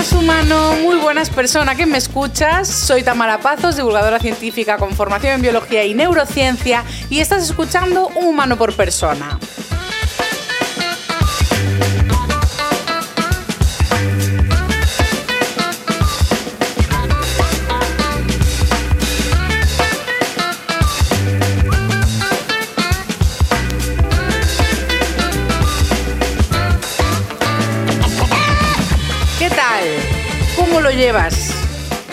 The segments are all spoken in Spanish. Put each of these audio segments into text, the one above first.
buenas humano, muy buenas persona que me escuchas. Soy Tamara Pazos, divulgadora científica con formación en biología y neurociencia y estás escuchando Un humano por persona. Llevas?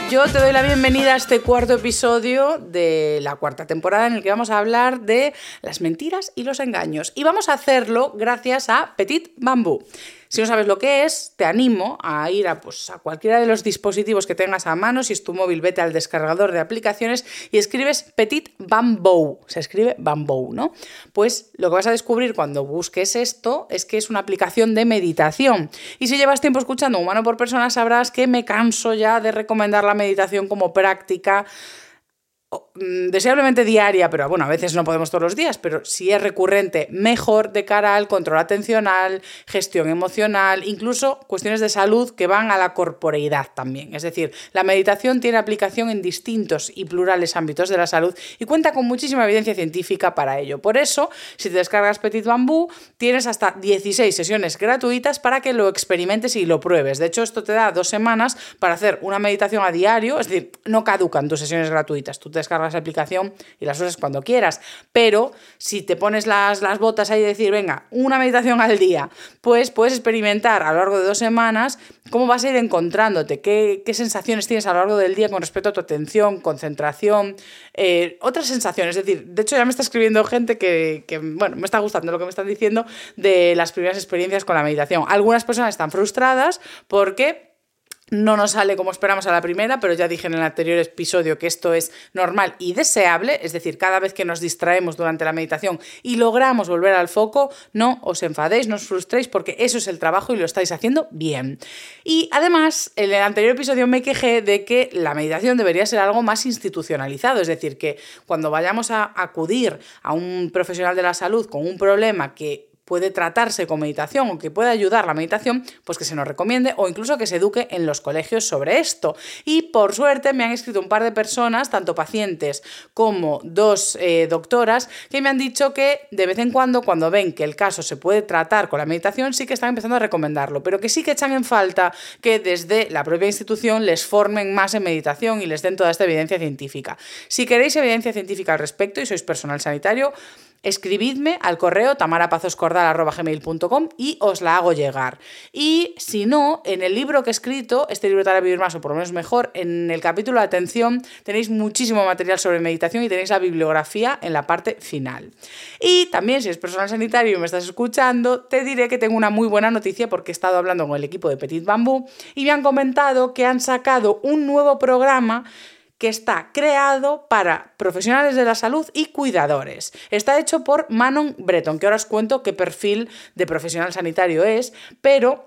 Yo te doy la bienvenida a este cuarto episodio de la cuarta temporada en el que vamos a hablar de las mentiras y los engaños. Y vamos a hacerlo gracias a Petit Bambú. Si no sabes lo que es, te animo a ir a, pues, a cualquiera de los dispositivos que tengas a mano. Si es tu móvil, vete al descargador de aplicaciones y escribes Petit Bamboo. Se escribe Bamboo, ¿no? Pues lo que vas a descubrir cuando busques esto es que es una aplicación de meditación. Y si llevas tiempo escuchando Humano por Persona, sabrás que me canso ya de recomendar la meditación como práctica deseablemente diaria, pero bueno, a veces no podemos todos los días, pero si es recurrente, mejor de cara al control atencional, gestión emocional, incluso cuestiones de salud que van a la corporeidad también. Es decir, la meditación tiene aplicación en distintos y plurales ámbitos de la salud y cuenta con muchísima evidencia científica para ello. Por eso, si te descargas Petit Bambú, tienes hasta 16 sesiones gratuitas para que lo experimentes y lo pruebes. De hecho, esto te da dos semanas para hacer una meditación a diario, es decir, no caducan tus sesiones gratuitas. Descargas la aplicación y las usas cuando quieras. Pero si te pones las, las botas ahí y decir, venga, una meditación al día, pues puedes experimentar a lo largo de dos semanas cómo vas a ir encontrándote, qué, qué sensaciones tienes a lo largo del día con respecto a tu atención, concentración, eh, otras sensaciones. Es decir, de hecho ya me está escribiendo gente que, que, bueno, me está gustando lo que me están diciendo de las primeras experiencias con la meditación. Algunas personas están frustradas porque no nos sale como esperamos a la primera, pero ya dije en el anterior episodio que esto es normal y deseable, es decir, cada vez que nos distraemos durante la meditación y logramos volver al foco, no os enfadéis, no os frustréis, porque eso es el trabajo y lo estáis haciendo bien. Y además, en el anterior episodio me quejé de que la meditación debería ser algo más institucionalizado, es decir, que cuando vayamos a acudir a un profesional de la salud con un problema que puede tratarse con meditación o que puede ayudar la meditación, pues que se nos recomiende o incluso que se eduque en los colegios sobre esto. Y por suerte me han escrito un par de personas, tanto pacientes como dos eh, doctoras, que me han dicho que de vez en cuando, cuando ven que el caso se puede tratar con la meditación, sí que están empezando a recomendarlo, pero que sí que echan en falta que desde la propia institución les formen más en meditación y les den toda esta evidencia científica. Si queréis evidencia científica al respecto y sois personal sanitario, escribidme al correo tamarapazoscordal.gmail.com y os la hago llegar. Y si no, en el libro que he escrito, este libro te vivir más o por lo menos mejor, en el capítulo de atención tenéis muchísimo material sobre meditación y tenéis la bibliografía en la parte final. Y también si es personal sanitario y me estás escuchando, te diré que tengo una muy buena noticia porque he estado hablando con el equipo de Petit Bambú y me han comentado que han sacado un nuevo programa que está creado para profesionales de la salud y cuidadores. Está hecho por Manon Breton, que ahora os cuento qué perfil de profesional sanitario es, pero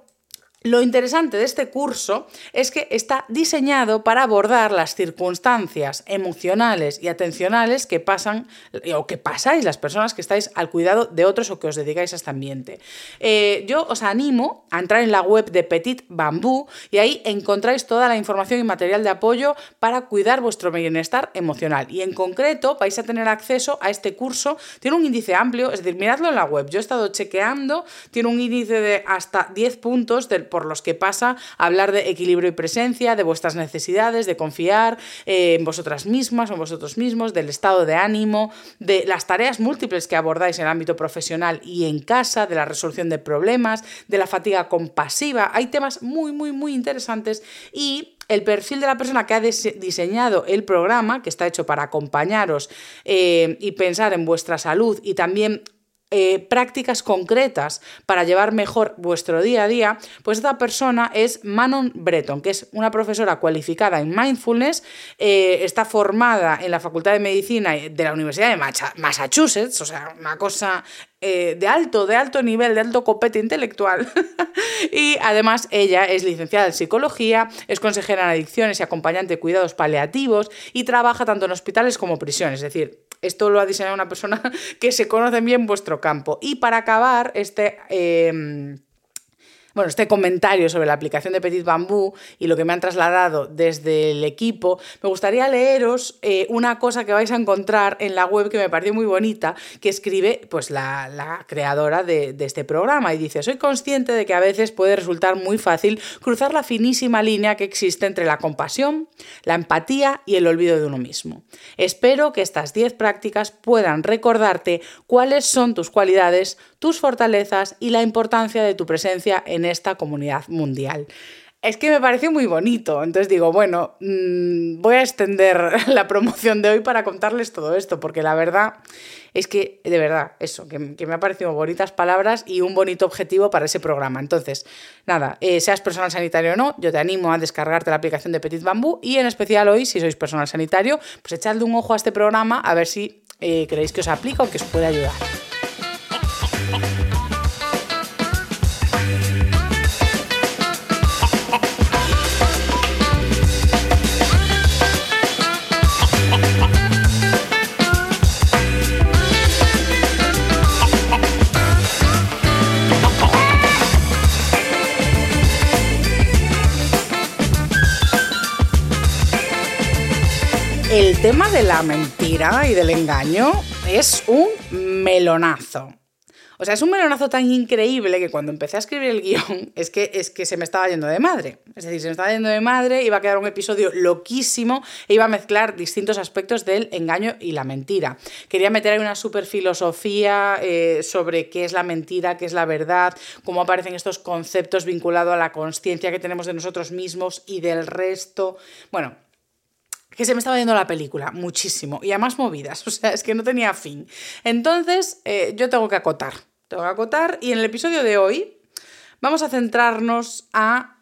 lo interesante de este curso es que está diseñado para abordar las circunstancias emocionales y atencionales que pasan o que pasáis las personas que estáis al cuidado de otros o que os dedicáis a este ambiente. Eh, yo os animo a entrar en la web de Petit Bambú y ahí encontráis toda la información y material de apoyo para cuidar vuestro bienestar emocional. Y en concreto vais a tener acceso a este curso. Tiene un índice amplio, es decir, miradlo en la web. Yo he estado chequeando, tiene un índice de hasta 10 puntos del por los que pasa hablar de equilibrio y presencia, de vuestras necesidades, de confiar eh, en vosotras mismas o en vosotros mismos, del estado de ánimo, de las tareas múltiples que abordáis en el ámbito profesional y en casa, de la resolución de problemas, de la fatiga compasiva. Hay temas muy, muy, muy interesantes y el perfil de la persona que ha diseñado el programa, que está hecho para acompañaros eh, y pensar en vuestra salud y también eh, prácticas concretas para llevar mejor vuestro día a día, pues esta persona es Manon Breton, que es una profesora cualificada en mindfulness, eh, está formada en la Facultad de Medicina de la Universidad de Massachusetts, o sea, una cosa eh, de alto, de alto nivel, de alto copete intelectual. y además ella es licenciada en psicología, es consejera en adicciones y acompañante de cuidados paliativos y trabaja tanto en hospitales como prisiones, es decir, esto lo ha diseñado una persona que se conoce bien vuestro campo. Y para acabar, este... Em, bueno, este comentario sobre la aplicación de Petit Bambú y lo que me han trasladado desde el equipo, me gustaría leeros eh, una cosa que vais a encontrar en la web que me pareció muy bonita, que escribe pues, la, creadora de, de, este programa y dice, soy consciente de que a veces puede resultar muy fácil cruzar la finísima línea que existe entre la compasión, la empatía y el olvido de uno mismo. Espero que estas 10 prácticas puedan recordarte cuáles son tus cualidades, tus fortalezas y la importancia de tu presencia en esta comunidad mundial. Es que me pareció muy bonito, entonces digo, bueno, mm, voy a extender la promoción de hoy para contarles todo esto, porque la verdad es que, de verdad, eso, que, me ha parecido bonitas palabras y un bonito objetivo para ese programa. Entonces, nada, eh, seas personal sanitario o no, yo te animo a descargarte la aplicación de Petit Bambú y en especial hoy, si sois personal sanitario, pues echadle un ojo a este programa a ver si eh, creéis que os aplica o que os puede ayudar. El tema de la mentira y del engaño es un melonazo. O sea, es un melonazo tan increíble que cuando empecé a escribir el guion es que, es que se me estaba yendo de madre. Es decir, se me estaba yendo de madre, iba a quedar un episodio loquísimo e iba a mezclar distintos aspectos del engaño y la mentira. Quería meter ahí una super filosofía eh, sobre qué es la mentira, qué es la verdad, cómo aparecen estos conceptos vinculados a la conciencia que tenemos de nosotros mismos y del resto. Bueno, que se me estaba viendo la película, muchísimo, y a más movidas, o sea, es que no tenía fin. Entonces, eh, yo tengo que acotar, tengo que acotar, y en el episodio de hoy vamos a centrarnos a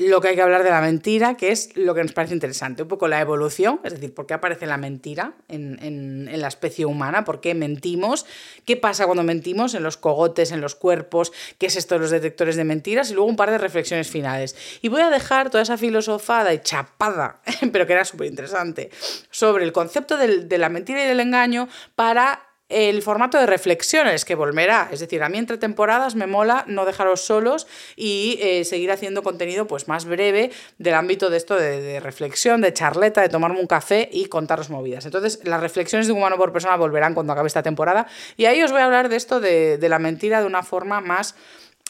lo que hay que hablar de la mentira, que es lo que nos parece interesante, un poco la evolución, es decir, por qué aparece la mentira en, la especie humana, por qué mentimos, qué pasa cuando mentimos en los cogotes, en los cuerpos, qué es esto de los detectores de mentiras y luego un par de reflexiones finales. Y voy a dejar toda esa filosofada y chapada, pero que era súper interesante, sobre el concepto de la mentira y del engaño para el formato de reflexiones que volverá. Es decir, a mí entre temporadas me mola no dejaros solos y eh, seguir haciendo contenido pues, más breve del ámbito de esto de, reflexión, de charleta, de tomarme un café y contaros movidas. Entonces, las reflexiones de un humano por persona volverán cuando acabe esta temporada y ahí os voy a hablar de esto de, la mentira de una forma más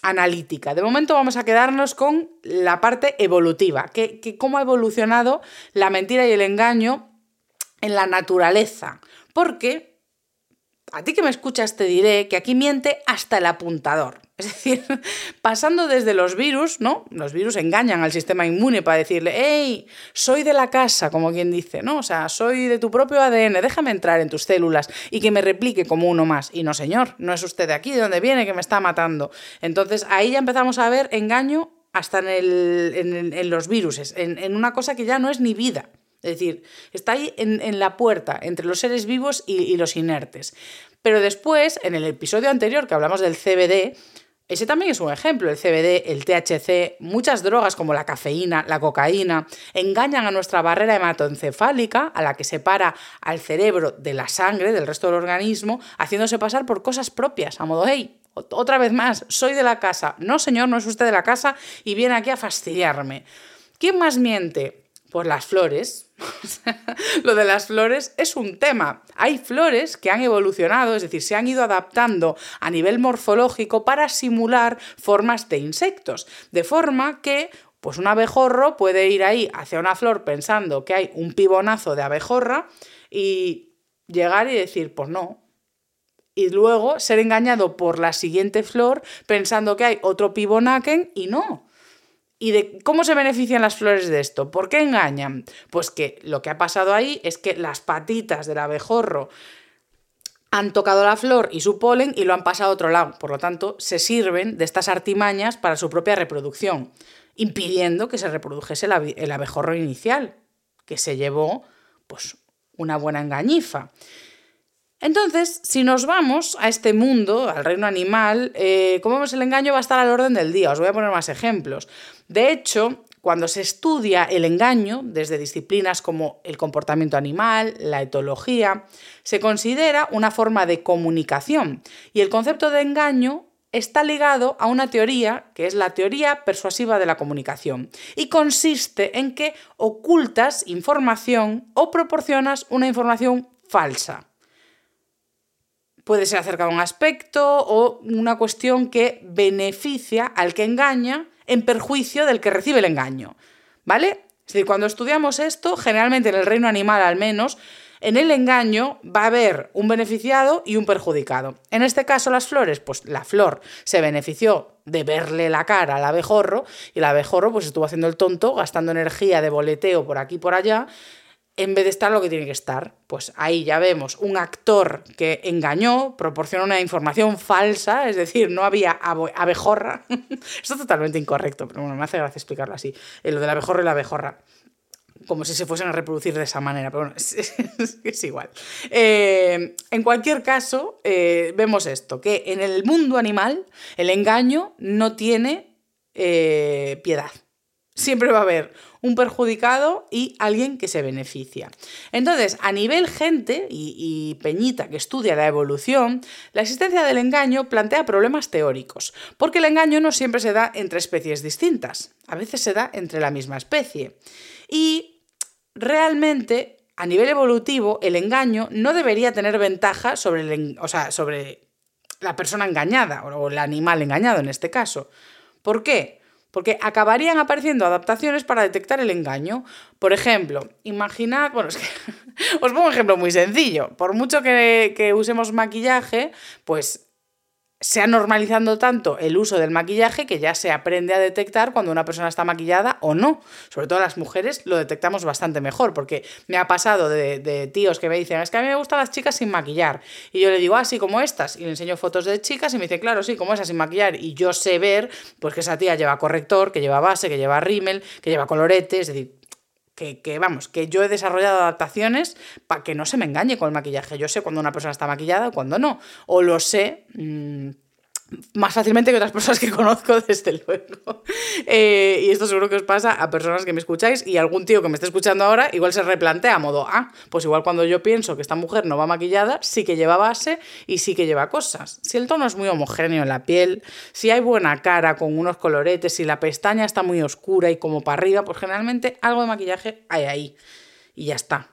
analítica. De momento vamos a quedarnos con la parte evolutiva, que, que cómo ha evolucionado la mentira y el engaño en la naturaleza. Porque a ti que me escuchas te diré que aquí miente hasta el apuntador. Es decir, pasando desde los virus, ¿no? Los virus engañan al sistema inmune para decirle, hey, soy de la casa, como quien dice, ¿no? O sea, soy de tu propio ADN, déjame entrar en tus células y que me replique como uno más. Y no, señor, no es usted de aquí, de donde viene, que me está matando. Entonces ahí ya empezamos a ver engaño hasta en, los virus, en una cosa que ya no es ni vida. Es decir, está ahí en, la puerta entre los seres vivos y, los inertes. Pero después, en el episodio anterior que hablamos del CBD, ese también es un ejemplo, el CBD, el THC, muchas drogas como la cafeína, la cocaína, engañan a nuestra barrera hematoencefálica, a la que separa al cerebro de la sangre, del resto del organismo, haciéndose pasar por cosas propias, a modo, hey, otra vez más, soy de la casa. No, señor, no es usted de la casa y viene aquí a fastidiarme. ¿Quién más miente? Pues las flores, Lo de las flores es un tema. Hay flores que han evolucionado, es decir, se han ido adaptando a nivel morfológico para simular formas de insectos, de forma que pues un abejorro puede ir ahí hacia una flor pensando que hay un pibonazo de abejorra y llegar y decir, pues no. Y luego ser engañado por la siguiente flor pensando que hay otro pibonaken y no. ¿Y de cómo se benefician las flores de esto? ¿Por qué engañan? Pues que lo que ha pasado ahí es que las patitas del abejorro han tocado la flor y su polen y lo han pasado a otro lado. Por lo tanto, se sirven de estas artimañas para su propia reproducción, impidiendo que se reprodujese el abejorro inicial, que se llevó pues una buena engañifa. Entonces, si nos vamos a este mundo, al reino animal, eh, como vemos el engaño va a estar al orden del día. Os voy a poner más ejemplos. De hecho, cuando se estudia el engaño, desde disciplinas como el comportamiento animal, la etología, se considera una forma de comunicación y el concepto de engaño está ligado a una teoría que es la teoría persuasiva de la comunicación y consiste en que ocultas información o proporcionas una información falsa puede ser acerca de un aspecto o una cuestión que beneficia al que engaña en perjuicio del que recibe el engaño. ¿Vale? Es decir, cuando estudiamos esto, generalmente en el reino animal al menos, en el engaño va a haber un beneficiado y un perjudicado. En este caso, las flores, pues la flor se benefició de verle la cara al abejorro y el abejorro pues estuvo haciendo el tonto, gastando energía de boleteo por aquí y por allá en vez de estar lo que tiene que estar. Pues ahí ya vemos un actor que engañó, proporcionó una información falsa, es decir, no había abejorra. Esto es totalmente incorrecto, pero bueno, me hace gracia explicarlo así. Eh, lo del abejorro y la abejorra. Como si se fuesen a reproducir de esa manera, pero bueno, es, igual. Eh, en cualquier caso, eh, vemos esto, que en el mundo animal el engaño no tiene piedad. Siempre va a haber un perjudicado y alguien que se beneficia. Entonces, a nivel gente y, Peñita que estudia la evolución, la existencia del engaño plantea problemas teóricos, porque el engaño no siempre se da entre especies distintas, a veces se da entre la misma especie. Y realmente, a nivel evolutivo, el engaño no debería tener ventaja sobre, el, o sea, sobre la persona engañada o el animal engañado en este caso. ¿Por qué? Porque acabarían apareciendo adaptaciones para detectar el engaño. Por ejemplo, imaginad, bueno, es que os pongo un ejemplo muy sencillo, por mucho que, que usemos maquillaje, pues se ha normalizando tanto el uso del maquillaje que ya se aprende a detectar cuando una persona está maquillada o no. Sobre todo las mujeres lo detectamos bastante mejor, porque me ha pasado de, tíos que me dicen, es que a mí me gustan las chicas sin maquillar. Y yo le digo, ah, sí, como estas. Y le enseño fotos de chicas y me dice, claro, sí, como esas sin maquillar. Y yo sé ver, pues que esa tía lleva corrector, que lleva base, que lleva rímel, que lleva colorete, es decir, que, vamos, que yo he desarrollado adaptaciones para que no se me engañe con el maquillaje. Yo sé cuando una persona está maquillada y cuando no. O lo sé. Mm, más fácilmente que otras personas que conozco, desde luego. Eh, y esto seguro que os pasa a personas que me escucháis y algún tío que me esté escuchando ahora igual se replantea a modo, ah, pues igual cuando yo pienso que esta mujer no va maquillada, sí que lleva base y sí que lleva cosas. Si el tono es muy homogéneo en la piel, si hay buena cara con unos coloretes, si la pestaña está muy oscura y como para arriba, pues generalmente algo de maquillaje hay ahí. Y ya está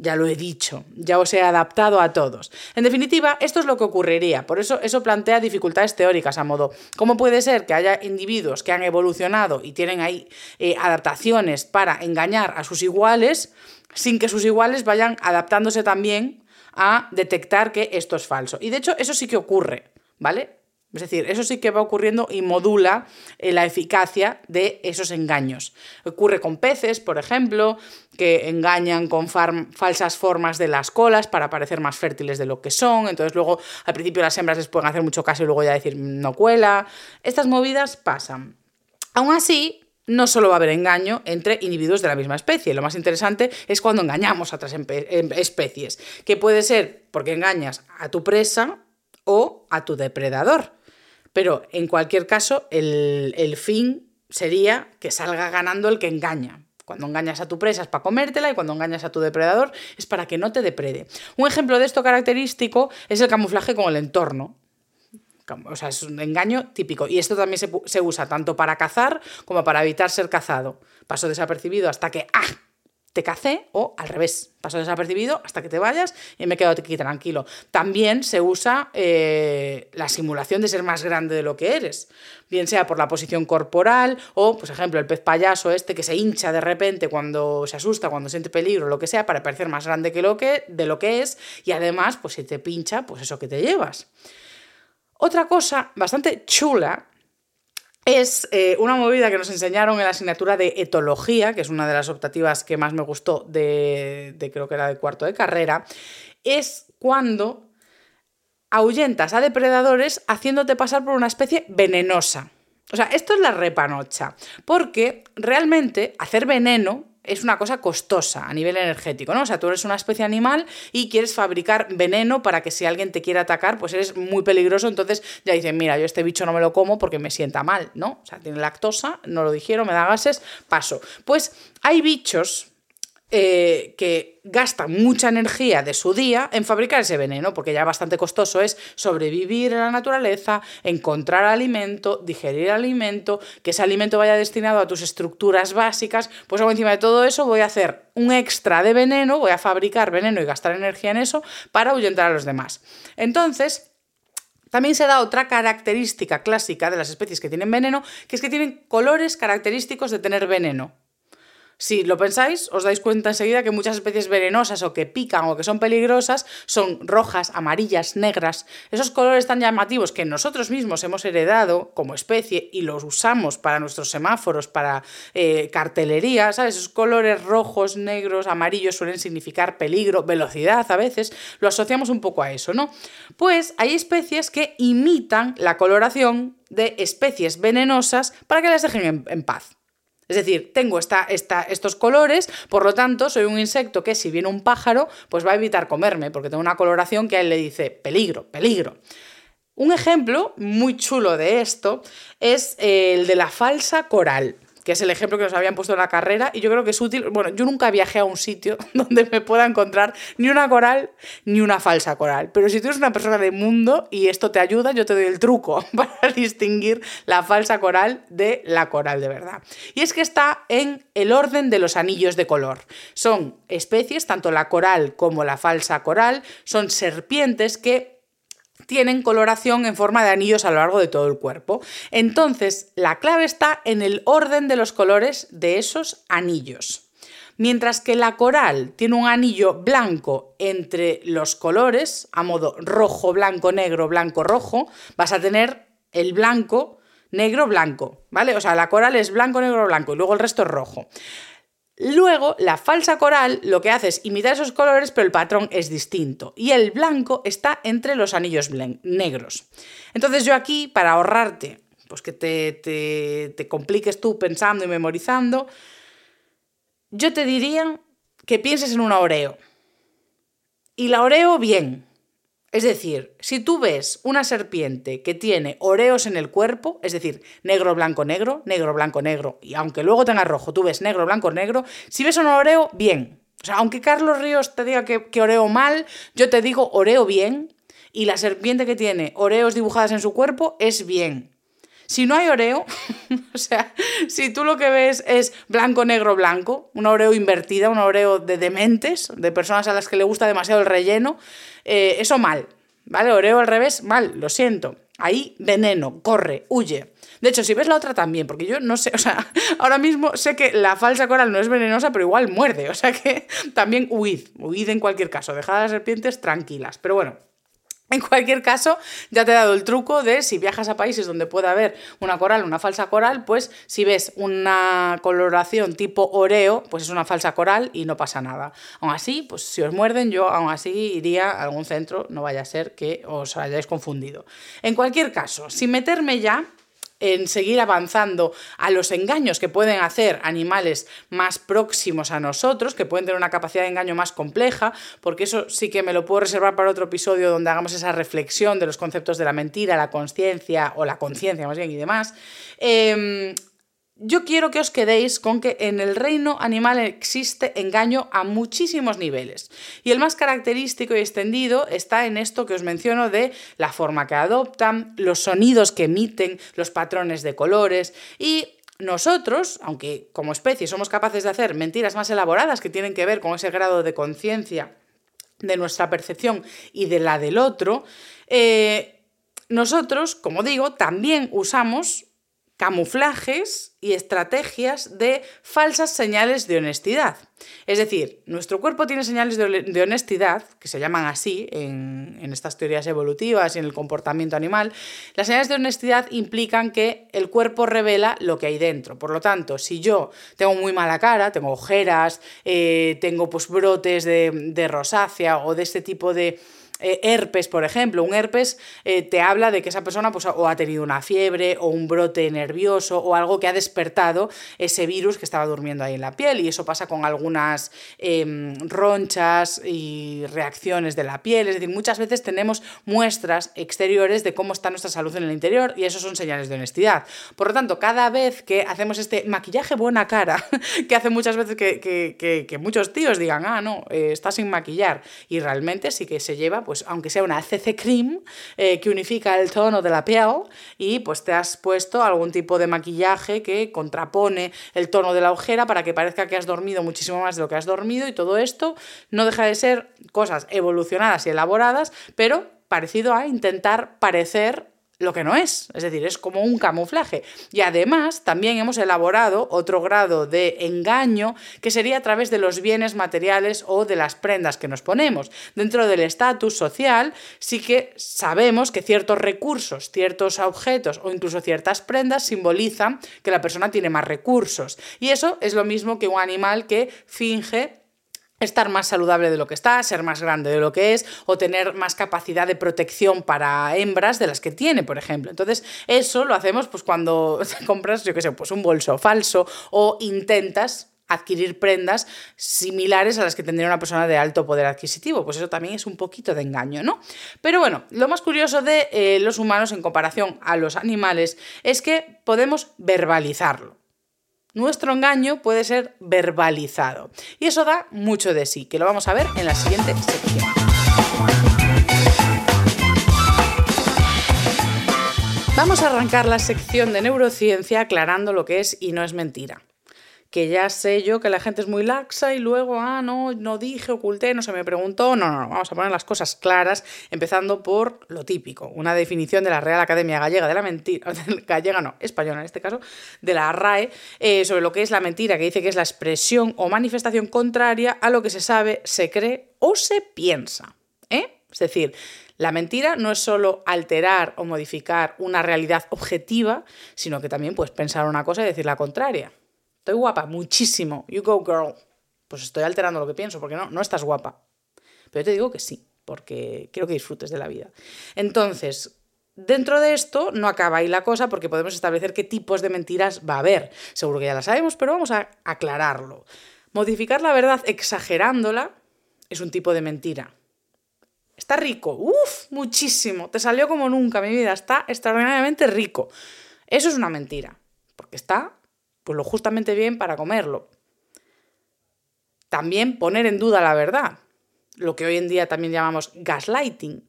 ya lo he dicho, ya os he adaptado a todos. En definitiva, esto es lo que ocurriría, por eso eso plantea dificultades teóricas a modo, ¿cómo puede ser que haya individuos que han evolucionado y tienen ahí eh, adaptaciones para engañar a sus iguales sin que sus iguales vayan adaptándose también a detectar que esto es falso? Y de hecho, eso sí que ocurre, ¿vale? Es decir, eso sí que va ocurriendo y modula eh, la eficacia de esos engaños. Ocurre con peces, por ejemplo, que engañan con falsas formas de las colas para parecer más fértiles de lo que son. Entonces luego al principio las hembras les pueden hacer mucho caso y luego ya decir no cuela. Estas movidas pasan. Aún así, no solo va a haber engaño entre individuos de la misma especie. Lo más interesante es cuando engañamos a otras especies, que puede ser porque engañas a tu presa o a tu depredador. Pero en cualquier caso, el, fin sería que salga ganando el que engaña. Cuando engañas a tu presa es para comértela y cuando engañas a tu depredador es para que no te deprede. Un ejemplo de esto característico es el camuflaje con el entorno. O sea, es un engaño típico. Y esto también se, se usa tanto para cazar como para evitar ser cazado. Paso desapercibido hasta que ¡ah! Te cacé o al revés, paso desapercibido hasta que te vayas y me quedo aquí tranquilo. También se usa eh, la simulación de ser más grande de lo que eres, bien sea por la posición corporal o, por ejemplo, el pez payaso este que se hincha de repente cuando se asusta, cuando siente peligro, lo que sea, para parecer más grande que lo que, de lo que es y además, pues si te pincha, pues eso que te llevas. Otra cosa bastante chula es eh, una movida que nos enseñaron en la asignatura de etología, que es una de las optativas que más me gustó de, de creo que era de cuarto de carrera, es cuando ahuyentas a depredadores haciéndote pasar por una especie venenosa. O sea, esto es la repanocha, porque realmente hacer veneno es una cosa costosa a nivel energético, ¿no? O sea, tú eres una especie animal y quieres fabricar veneno para que si alguien te quiere atacar, pues eres muy peligroso, entonces ya dicen, mira, yo este bicho no me lo como porque me sienta mal, ¿no? O sea, tiene lactosa, no lo dijeron, me da gases, paso. Pues hay bichos eh, que gastan mucha energía de su día en fabricar ese veneno, porque ya bastante costoso es sobrevivir en la naturaleza, encontrar alimento, digerir alimento, que ese alimento vaya destinado a tus estructuras básicas, pues encima de todo eso voy a hacer un extra de veneno, voy a fabricar veneno y gastar energía en eso para ahuyentar a los demás. Entonces, también se da otra característica clásica de las especies que tienen veneno, que es que tienen colores característicos de tener veneno. Si lo pensáis, os dais cuenta enseguida que muchas especies venenosas o que pican o que son peligrosas son rojas, amarillas, negras. Esos colores tan llamativos que nosotros mismos hemos heredado como especie y los usamos para nuestros semáforos, para eh, cartelería, ¿sabes? Esos colores rojos, negros, amarillos suelen significar peligro, velocidad a veces. Lo asociamos un poco a eso, ¿no? Pues hay especies que imitan la coloración de especies venenosas para que las dejen en paz. Es decir, tengo esta, estos colores, por lo tanto, soy un insecto que si viene un pájaro, pues va a evitar comerme, porque tengo una coloración que a él le dice peligro, peligro. Un ejemplo muy chulo de esto es el de la falsa coral que es el ejemplo que nos habían puesto en la carrera, y yo creo que es útil. Bueno, yo nunca viajé a un sitio donde me pueda encontrar ni una coral ni una falsa coral. Pero si tú eres una persona de mundo y esto te ayuda, yo te doy el truco para distinguir la falsa coral de la coral de verdad. Y es que está en el orden de los anillos de color. Son especies, tanto la coral como la falsa coral, son serpientes que tienen coloración en forma de anillos a lo largo de todo el cuerpo. Entonces, la clave está en el orden de los colores de esos anillos. Mientras que la coral tiene un anillo blanco entre los colores, a modo rojo, blanco, negro, blanco, rojo, vas a tener el blanco, negro, blanco, ¿vale? O sea, la coral es blanco, negro, blanco y luego el resto es rojo. Luego, la falsa coral lo que hace es imitar esos colores, pero el patrón es distinto. Y el blanco está entre los anillos negros. Entonces yo aquí, para ahorrarte, pues que te, te, te compliques tú pensando y memorizando, yo te diría que pienses en una oreo. Y la oreo bien, es decir, si tú ves una serpiente que tiene oreos en el cuerpo, es decir, negro, blanco, negro, negro, blanco, negro, y aunque luego tenga rojo, tú ves negro, blanco, negro, si ves un oreo, bien. O sea, aunque Carlos Ríos te diga que, que oreo mal, yo te digo oreo bien, y la serpiente que tiene oreos dibujadas en su cuerpo es bien. Si no hay oreo, o sea, si tú lo que ves es blanco, negro, blanco, una oreo invertida, un oreo de dementes, de personas a las que le gusta demasiado el relleno, eh, eso mal, ¿vale? Oreo al revés, mal, lo siento. Ahí veneno, corre, huye. De hecho, si ves la otra también, porque yo no sé, o sea, ahora mismo sé que la falsa coral no es venenosa, pero igual muerde, o sea que también huid, huid en cualquier caso, dejad a las serpientes tranquilas. Pero bueno, en cualquier caso, ya te he dado el truco de si viajas a países donde puede haber una coral, una falsa coral, pues si ves una coloración tipo oreo, pues es una falsa coral y no pasa nada. Aún así, pues si os muerden, yo aún así iría a algún centro, no vaya a ser que os hayáis confundido. En cualquier caso, sin meterme ya en seguir avanzando a los engaños que pueden hacer animales más próximos a nosotros, que pueden tener una capacidad de engaño más compleja, porque eso sí que me lo puedo reservar para otro episodio donde hagamos esa reflexión de los conceptos de la mentira, la conciencia o la conciencia más bien y demás. Em, yo quiero que os quedéis con que en el reino animal existe engaño a muchísimos niveles. Y el más característico y extendido está en esto que os menciono de la forma que adoptan, los sonidos que emiten, los patrones de colores y nosotros, aunque como especie somos capaces de hacer mentiras más elaboradas que tienen que ver con ese grado de conciencia de nuestra percepción y de la del otro, eh, nosotros, como digo, también usamos camuflajes y estrategias de falsas señales de honestidad. Es decir, nuestro cuerpo tiene señales de, honestidad, que se llaman así en, estas teorías evolutivas y en el comportamiento animal. Las señales de honestidad implican que el cuerpo revela lo que hay dentro. Por lo tanto, si yo tengo muy mala cara, tengo ojeras, eh, tengo pues, brotes de, de rosácea o de este tipo de eh, herpes, por ejemplo. Un herpes eh, te habla de que esa persona pues, o ha tenido una fiebre o un brote nervioso o algo que ha despertado ese virus que estaba durmiendo ahí en la piel. Y eso pasa con algunas em, ronchas y reacciones de la piel. Es decir, muchas veces tenemos muestras exteriores de cómo está nuestra salud en el interior y eso son señales de honestidad. Por lo tanto, cada vez que hacemos este maquillaje buena cara, que hace muchas veces que, muchos tíos digan, ah, no, eh, está sin maquillar, y realmente sí que se lleva pues aunque sea una CC Cream, eh, que unifica el tono de la piel y pues te has puesto algún tipo de maquillaje que contrapone el tono de la ojera para que parezca que has dormido muchísimo más de lo que has dormido y todo esto no deja de ser cosas evolucionadas y elaboradas, pero parecido a intentar parecer lo que no es, es decir, es como un camuflaje. Y además también hemos elaborado otro grado de engaño que sería a través de los bienes materiales o de las prendas que nos ponemos. Dentro del estatus social sí que sabemos que ciertos recursos, ciertos objetos o incluso ciertas prendas simbolizan que la persona tiene más recursos. Y eso es lo mismo que un animal que finge estar más saludable de lo que está, ser más grande de lo que es o tener más capacidad de protección para hembras de las que tiene, por ejemplo. Entonces, eso lo hacemos pues cuando compras, yo qué sé, pues un bolso falso o intentas adquirir prendas similares a las que tendría una persona de alto poder adquisitivo. Pues eso también es un poquito de engaño, ¿no? Pero bueno, lo más curioso de eh, los humanos en comparación a los animales es que podemos verbalizarlo. Nuestro engaño puede ser verbalizado. Y eso da mucho de sí, que lo vamos a ver en la siguiente sección. Vamos a arrancar la sección de neurociencia aclarando lo que es y no es mentira que ya sé yo que la gente es muy laxa y luego, ah, no, no dije, oculté, no se me preguntó. No, no, no, vamos a poner las cosas claras, empezando por lo típico, una definición de la Real Academia Gallega de la Mentira, gallega no, española en este caso, de la RAE, eh, sobre lo que es la mentira, que dice que es la expresión o manifestación contraria a lo que se sabe, se cree o se piensa. ¿eh? Es decir, la mentira no es solo alterar o modificar una realidad objetiva, sino que también puedes pensar una cosa y decir la contraria. Estoy guapa, muchísimo. You go, girl. Pues estoy alterando lo que pienso, porque no, no estás guapa. Pero yo te digo que sí, porque quiero que disfrutes de la vida. Entonces, dentro de esto no acaba ahí la cosa, porque podemos establecer qué tipos de mentiras va a haber. Seguro que ya la sabemos, pero vamos a aclararlo. Modificar la verdad exagerándola es un tipo de mentira. Está rico, uff, muchísimo. Te salió como nunca, mi vida. Está extraordinariamente rico. Eso es una mentira, porque está pues lo justamente bien para comerlo. También poner en duda la verdad, lo que hoy en día también llamamos gaslighting,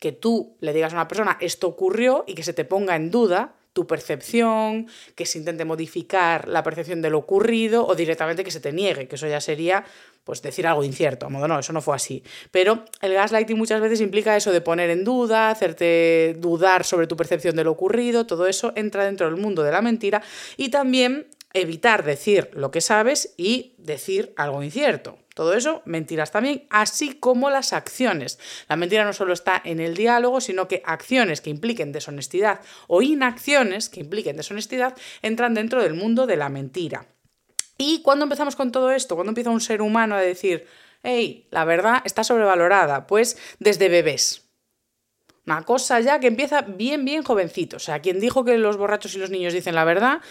que tú le digas a una persona esto ocurrió y que se te ponga en duda tu percepción, que se intente modificar la percepción de lo ocurrido o directamente que se te niegue, que eso ya sería pues decir algo incierto, a modo no, eso no fue así. Pero el gaslighting muchas veces implica eso de poner en duda, hacerte dudar sobre tu percepción de lo ocurrido, todo eso entra dentro del mundo de la mentira y también evitar decir lo que sabes y decir algo incierto. Todo eso, mentiras también, así como las acciones. La mentira no solo está en el diálogo, sino que acciones que impliquen deshonestidad o inacciones que impliquen deshonestidad entran dentro del mundo de la mentira. ¿Y cuando empezamos con todo esto? ¿Cuándo empieza un ser humano a decir, hey, la verdad está sobrevalorada? Pues desde bebés. Una cosa ya que empieza bien, bien jovencito. O sea, quien dijo que los borrachos y los niños dicen la verdad,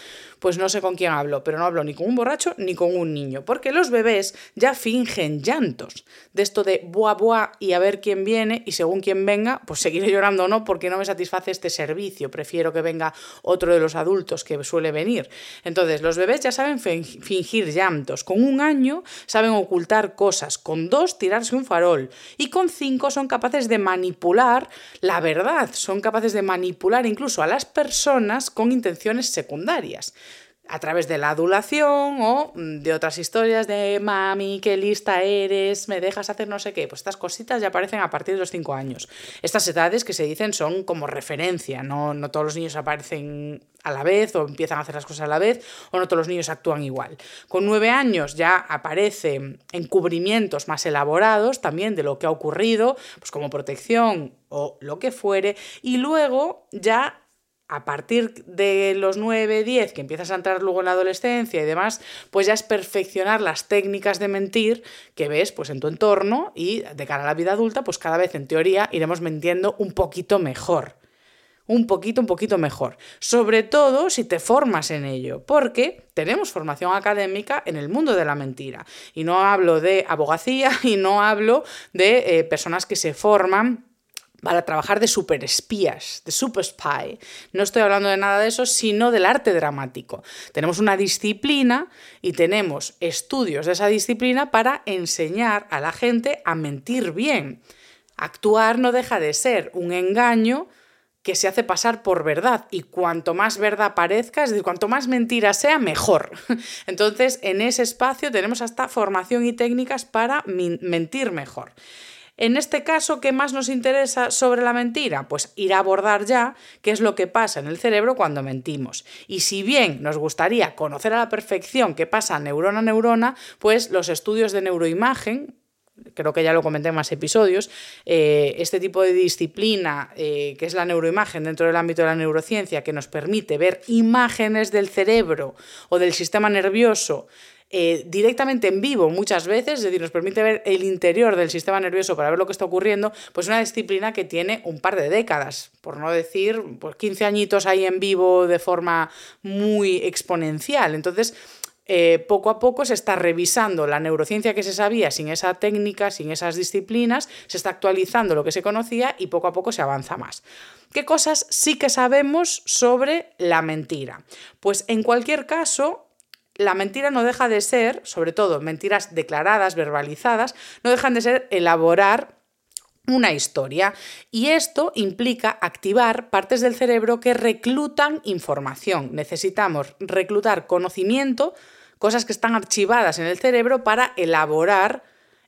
pues no sé con quién hablo, pero no hablo ni con un borracho ni con un niño, porque los bebés ya fingen llantos. De esto de buah, buah y a ver quién viene y según quién venga, pues seguiré llorando o no porque no me satisface este servicio. Prefiero que venga otro de los adultos que suele venir. Entonces, los bebés ya saben fingir llantos. Con un año saben ocultar cosas. Con dos, tirarse un farol. Y con cinco son capaces de manipular la verdad. Son capaces de manipular incluso a las personas con intenciones secundarias. A través de la adulación o mm, de otras historias de mami, qué lista eres, me dejas hacer no sé qué. Pues estas cositas ya aparecen a partir de los 5 años. Estas edades que se dicen son como referencia, no, no todos los niños aparecen a la vez o empiezan a hacer las cosas a la vez o no todos los niños actúan igual. Con 9 años ya aparecen encubrimientos más elaborados también de lo que ha ocurrido, pues como protección o lo que fuere, y luego ya a partir de los 9, 10, que empiezas a entrar luego en la adolescencia y demás, pues ya es perfeccionar las técnicas de mentir que ves pues en tu entorno y de cara a la vida adulta, pues cada vez en teoría iremos mintiendo un poquito mejor. Un poquito, un poquito mejor. Sobre todo si te formas en ello, porque tenemos formación académica en el mundo de la mentira. Y no hablo de abogacía y no hablo de eh, personas que se forman para trabajar de superespías, de super spy. No estoy hablando de nada de eso, sino del arte dramático. Tenemos una disciplina y tenemos estudios de esa disciplina para enseñar a la gente a mentir bien. Actuar no deja de ser un engaño que se hace pasar por verdad y cuanto más verdad parezca, es decir, cuanto más mentira sea, mejor. Entonces, en ese espacio tenemos hasta formación y técnicas para mentir mejor. En este caso, ¿qué más nos interesa sobre la mentira? Pues ir a abordar ya qué es lo que pasa en el cerebro cuando mentimos. Y si bien nos gustaría conocer a la perfección qué pasa neurona a neurona, pues los estudios de neuroimagen, creo que ya lo comenté en más episodios, eh, este tipo de disciplina eh, que es la neuroimagen dentro del ámbito de la neurociencia que nos permite ver imágenes del cerebro o del sistema nervioso eh, directamente en vivo muchas veces, es decir, nos permite ver el interior del sistema nervioso para ver lo que está ocurriendo, pues una disciplina que tiene un par de décadas, por no decir, pues 15 añitos ahí en vivo de forma muy exponencial. Entonces, eh, poco a poco se está revisando la neurociencia que se sabía sin esa técnica, sin esas disciplinas, se está actualizando lo que se conocía y poco a poco se avanza más. ¿Qué cosas sí que sabemos sobre la mentira? Pues en cualquier caso, la mentira no deja de ser, sobre todo mentiras declaradas, verbalizadas, no dejan de ser elaborar una historia. Y esto implica activar partes del cerebro que reclutan información. Necesitamos reclutar conocimiento, cosas que están archivadas en el cerebro para elaborar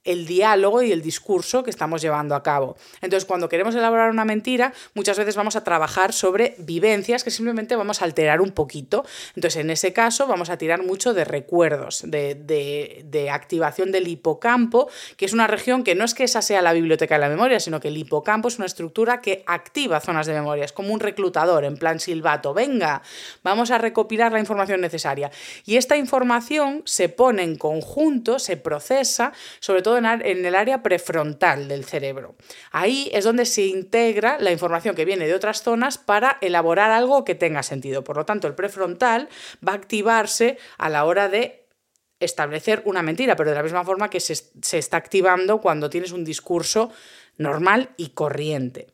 el diálogo y el discurso que estamos llevando a cabo. Entonces, cuando queremos elaborar una mentira, muchas veces vamos a trabajar sobre vivencias que simplemente vamos a alterar un poquito. Entonces, en ese caso, vamos a tirar mucho de recuerdos, de, activación del hipocampo, que es una región que no es que esa sea la biblioteca de la memoria, sino que el hipocampo es una estructura que activa zonas de memoria, es como un reclutador, en plan silbato, venga, vamos a recopilar la información necesaria. Y esta información se pone en conjunto, se procesa, sobre todo en el área prefrontal del cerebro. Ahí es donde se integra la información que viene de otras zonas para elaborar algo que tenga sentido. Por lo tanto, el prefrontal va a activarse a la hora de establecer una mentira, pero de la misma forma que se, se está activando cuando tienes un discurso normal y corriente.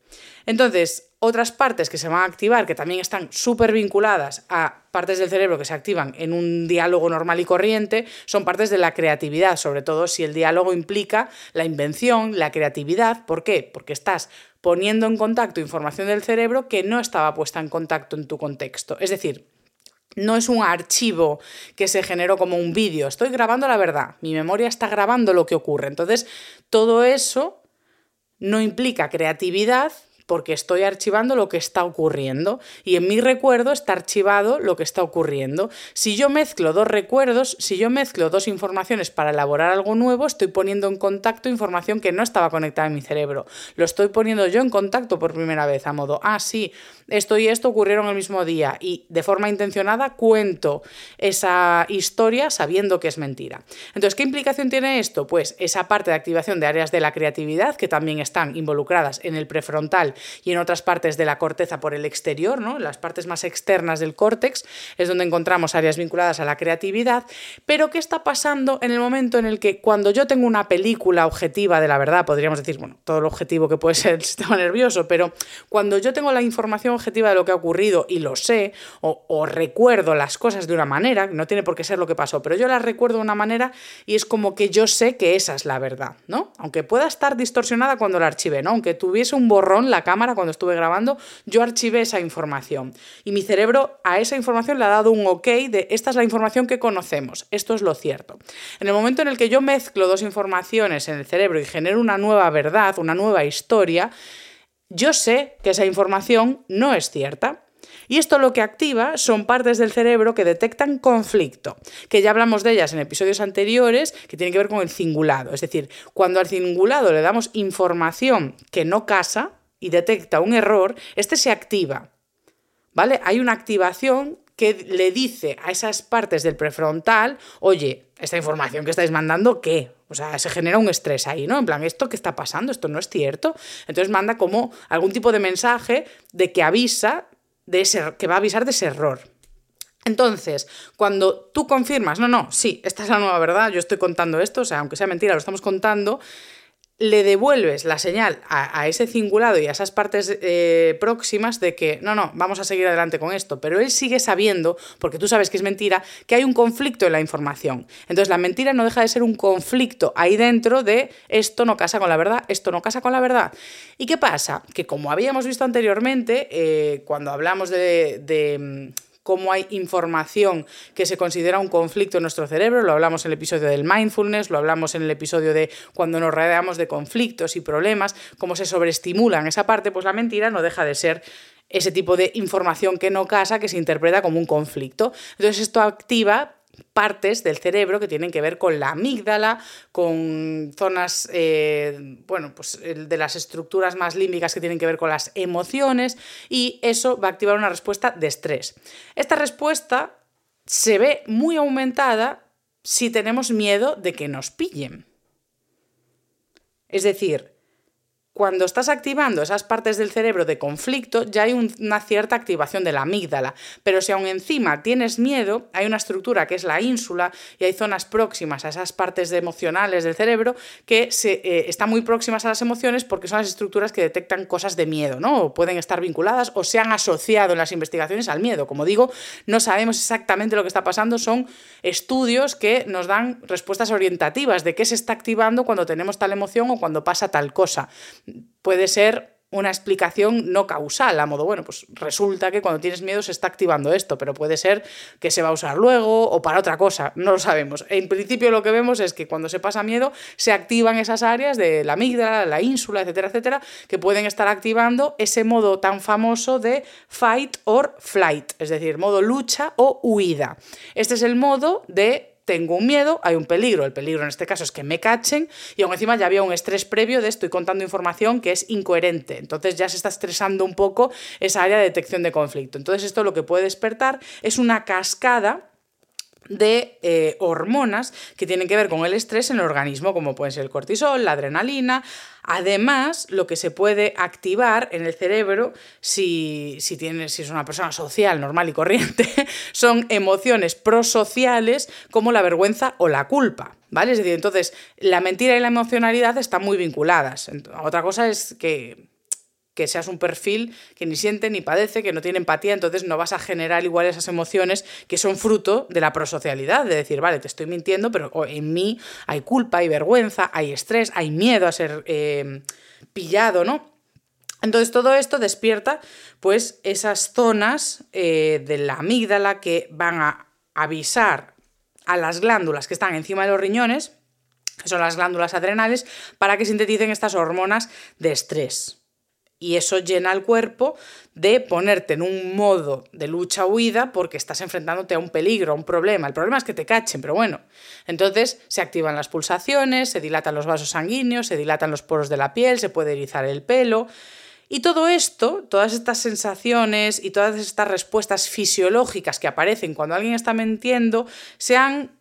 Entonces, otras partes que se van a activar, que también están súper vinculadas a partes del cerebro que se activan en un diálogo normal y corriente, son partes de la creatividad, sobre todo si el diálogo implica la invención, la creatividad. ¿Por qué? Porque estás poniendo en contacto información del cerebro que no estaba puesta en contacto en tu contexto. Es decir, no es un archivo que se generó como un vídeo, estoy grabando la verdad, mi memoria está grabando lo que ocurre. Entonces, todo eso no implica creatividad, porque estoy archivando lo que está ocurriendo y en mi recuerdo está archivado lo que está ocurriendo. Si yo mezclo dos recuerdos, si yo mezclo dos informaciones para elaborar algo nuevo, estoy poniendo en contacto información que no estaba conectada en mi cerebro. Lo estoy poniendo yo en contacto por primera vez, a modo, ah, sí, esto y esto ocurrieron el mismo día y de forma intencionada cuento esa historia sabiendo que es mentira. Entonces, ¿qué implicación tiene esto? Pues esa parte de activación de áreas de la creatividad que también están involucradas en el prefrontal y en otras partes de la corteza por el exterior, ¿no? Las partes más externas del córtex es donde encontramos áreas vinculadas a la creatividad, pero ¿qué está pasando en el momento en el que cuando yo tengo una película objetiva de la verdad, podríamos decir, bueno, todo lo objetivo que puede ser el sistema nervioso, pero cuando yo tengo la información objetiva de lo que ha ocurrido y lo sé, o, o recuerdo las cosas de una manera, no tiene por qué ser lo que pasó, pero yo las recuerdo de una manera y es como que yo sé que esa es la verdad, ¿no? Aunque pueda estar distorsionada cuando la archive, ¿no? Aunque tuviese un borrón la cámara cuando estuve grabando, yo archivé esa información. Y mi cerebro a esa información le ha dado un ok de esta es la información que conocemos, esto es lo cierto. En el momento en el que yo mezclo dos informaciones en el cerebro y genero una nueva verdad, una nueva historia, yo sé que esa información no es cierta. Y esto lo que activa son partes del cerebro que detectan conflicto, que ya hablamos de ellas en episodios anteriores, que tienen que ver con el cingulado. Es decir, cuando al cingulado le damos información que no casa y detecta un error, este se activa. ¿Vale? Hay una activación que le dice a esas partes del prefrontal, oye, esta información que estáis mandando, ¿qué? O sea, se genera un estrés ahí, ¿no? En plan, ¿esto qué está pasando? Esto no es cierto. Entonces manda como algún tipo de mensaje de que avisa de ese, que va a avisar de ese error. Entonces, cuando tú confirmas, no, no, sí, esta es la nueva verdad, yo estoy contando esto, o sea, aunque sea mentira, lo estamos contando, le devuelves la señal a, ese cingulado y a esas partes eh, próximas de que no, no, vamos a seguir adelante con esto, pero él sigue sabiendo, porque tú sabes que es mentira, que hay un conflicto en la información. Entonces la mentira no deja de ser un conflicto ahí dentro de esto no casa con la verdad, esto no casa con la verdad. ¿Y qué pasa? Que como habíamos visto anteriormente, eh, cuando hablamos de cómo hay información que se considera un conflicto en nuestro cerebro, lo hablamos en el episodio del mindfulness, lo hablamos en el episodio de cuando nos rodeamos de conflictos y problemas, cómo se sobreestimulan esa parte, pues la mentira no deja de ser ese tipo de información que no casa, que se interpreta como un conflicto. Entonces esto activa partes del cerebro que tienen que ver con la amígdala, con zonas, eh, bueno, pues de las estructuras más límbicas que tienen que ver con las emociones y eso va a activar una respuesta de estrés. Esta respuesta se ve muy aumentada si tenemos miedo de que nos pillen. Es decir, cuando estás activando esas partes del cerebro de conflicto, ya hay una cierta activación de la amígdala. Pero si aún encima tienes miedo, hay una estructura que es la ínsula y hay zonas próximas a esas partes emocionales del cerebro que se, eh, están muy próximas a las emociones porque son las estructuras que detectan cosas de miedo, ¿no? O pueden estar vinculadas o se han asociado en las investigaciones al miedo. Como digo, no sabemos exactamente lo que está pasando, son estudios que nos dan respuestas orientativas de qué se está activando cuando tenemos tal emoción o cuando pasa tal cosa puede ser una explicación no causal, a modo, bueno, pues resulta que cuando tienes miedo se está activando esto, pero puede ser que se va a usar luego o para otra cosa, no lo sabemos. En principio lo que vemos es que cuando se pasa miedo se activan esas áreas de la amígdala, la ínsula, etcétera, etcétera, que pueden estar activando ese modo tan famoso de fight or flight, es decir, modo lucha o huida. Este es el modo de tengo un miedo, hay un peligro. El peligro en este caso es que me cachen y aún encima ya había un estrés previo de estoy contando información que es incoherente. Entonces ya se está estresando un poco esa área de detección de conflicto. Entonces esto lo que puede despertar es una cascada de eh, hormonas que tienen que ver con el estrés en el organismo, como pueden ser el cortisol, la adrenalina. Además, lo que se puede activar en el cerebro, si, si, si es una persona social, normal y corriente, son emociones prosociales como la vergüenza o la culpa. ¿Vale? Es decir, entonces, la mentira y la emocionalidad están muy vinculadas. Otra cosa es que que seas un perfil que ni siente ni padece, que no tiene empatía, entonces no vas a generar igual esas emociones que son fruto de la prosocialidad, de decir, vale, te estoy mintiendo, pero en mí hay culpa, hay vergüenza, hay estrés, hay miedo a ser eh, pillado, ¿no? Entonces todo esto despierta pues esas zonas eh, de la amígdala que van a avisar a las glándulas que están encima de los riñones, que son las glándulas adrenales, para que sinteticen estas hormonas de estrés y eso llena el cuerpo de ponerte en un modo de lucha-huida porque estás enfrentándote a un peligro, a un problema. El problema es que te cachen, pero bueno. Entonces se activan las pulsaciones, se dilatan los vasos sanguíneos, se dilatan los poros de la piel, se puede erizar el pelo. Y todo esto, todas estas sensaciones y todas estas respuestas fisiológicas que aparecen cuando alguien está mintiendo, se han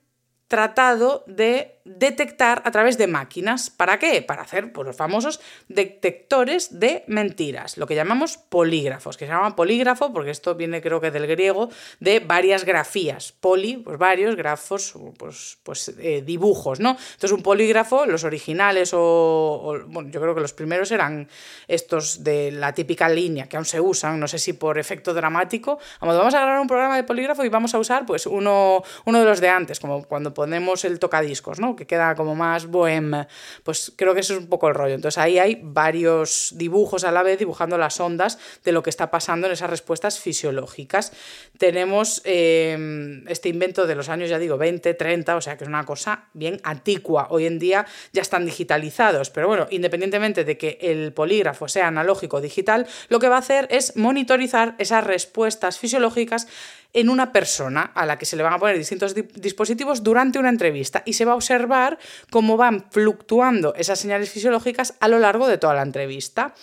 tratado de detectar a través de máquinas. ¿Para qué? Para hacer pues, los famosos detectores de mentiras, lo que llamamos polígrafos, que se llama polígrafo porque esto viene creo que del griego de varias grafías. Poli, pues varios, grafos, pues, pues eh, dibujos, ¿no? Entonces un polígrafo, los originales o, bueno, yo creo que los primeros eran estos de la típica línea que aún se usan, no sé si por efecto dramático. Vamos a grabar un programa de polígrafo y vamos a usar pues uno, uno de los de antes, como cuando ponemos el tocadiscos, ¿no? Que queda como más bohème. Pues creo que eso es un poco el rollo. Entonces ahí hay varios dibujos a la vez dibujando las ondas de lo que está pasando en esas respuestas fisiológicas. Tenemos em, este invento de los años, ya digo, 20, 30, o sea que es una cosa bien antigua. Hoy en día ya están digitalizados, pero bueno, independientemente de que el polígrafo sea analógico o digital, lo que va a hacer es monitorizar esas respuestas fisiológicas en una persona a la que se le van a poner distintos dispositivos durante una entrevista y se va a observar cómo van fluctuando esas señales fisiológicas a lo largo de toda la entrevista.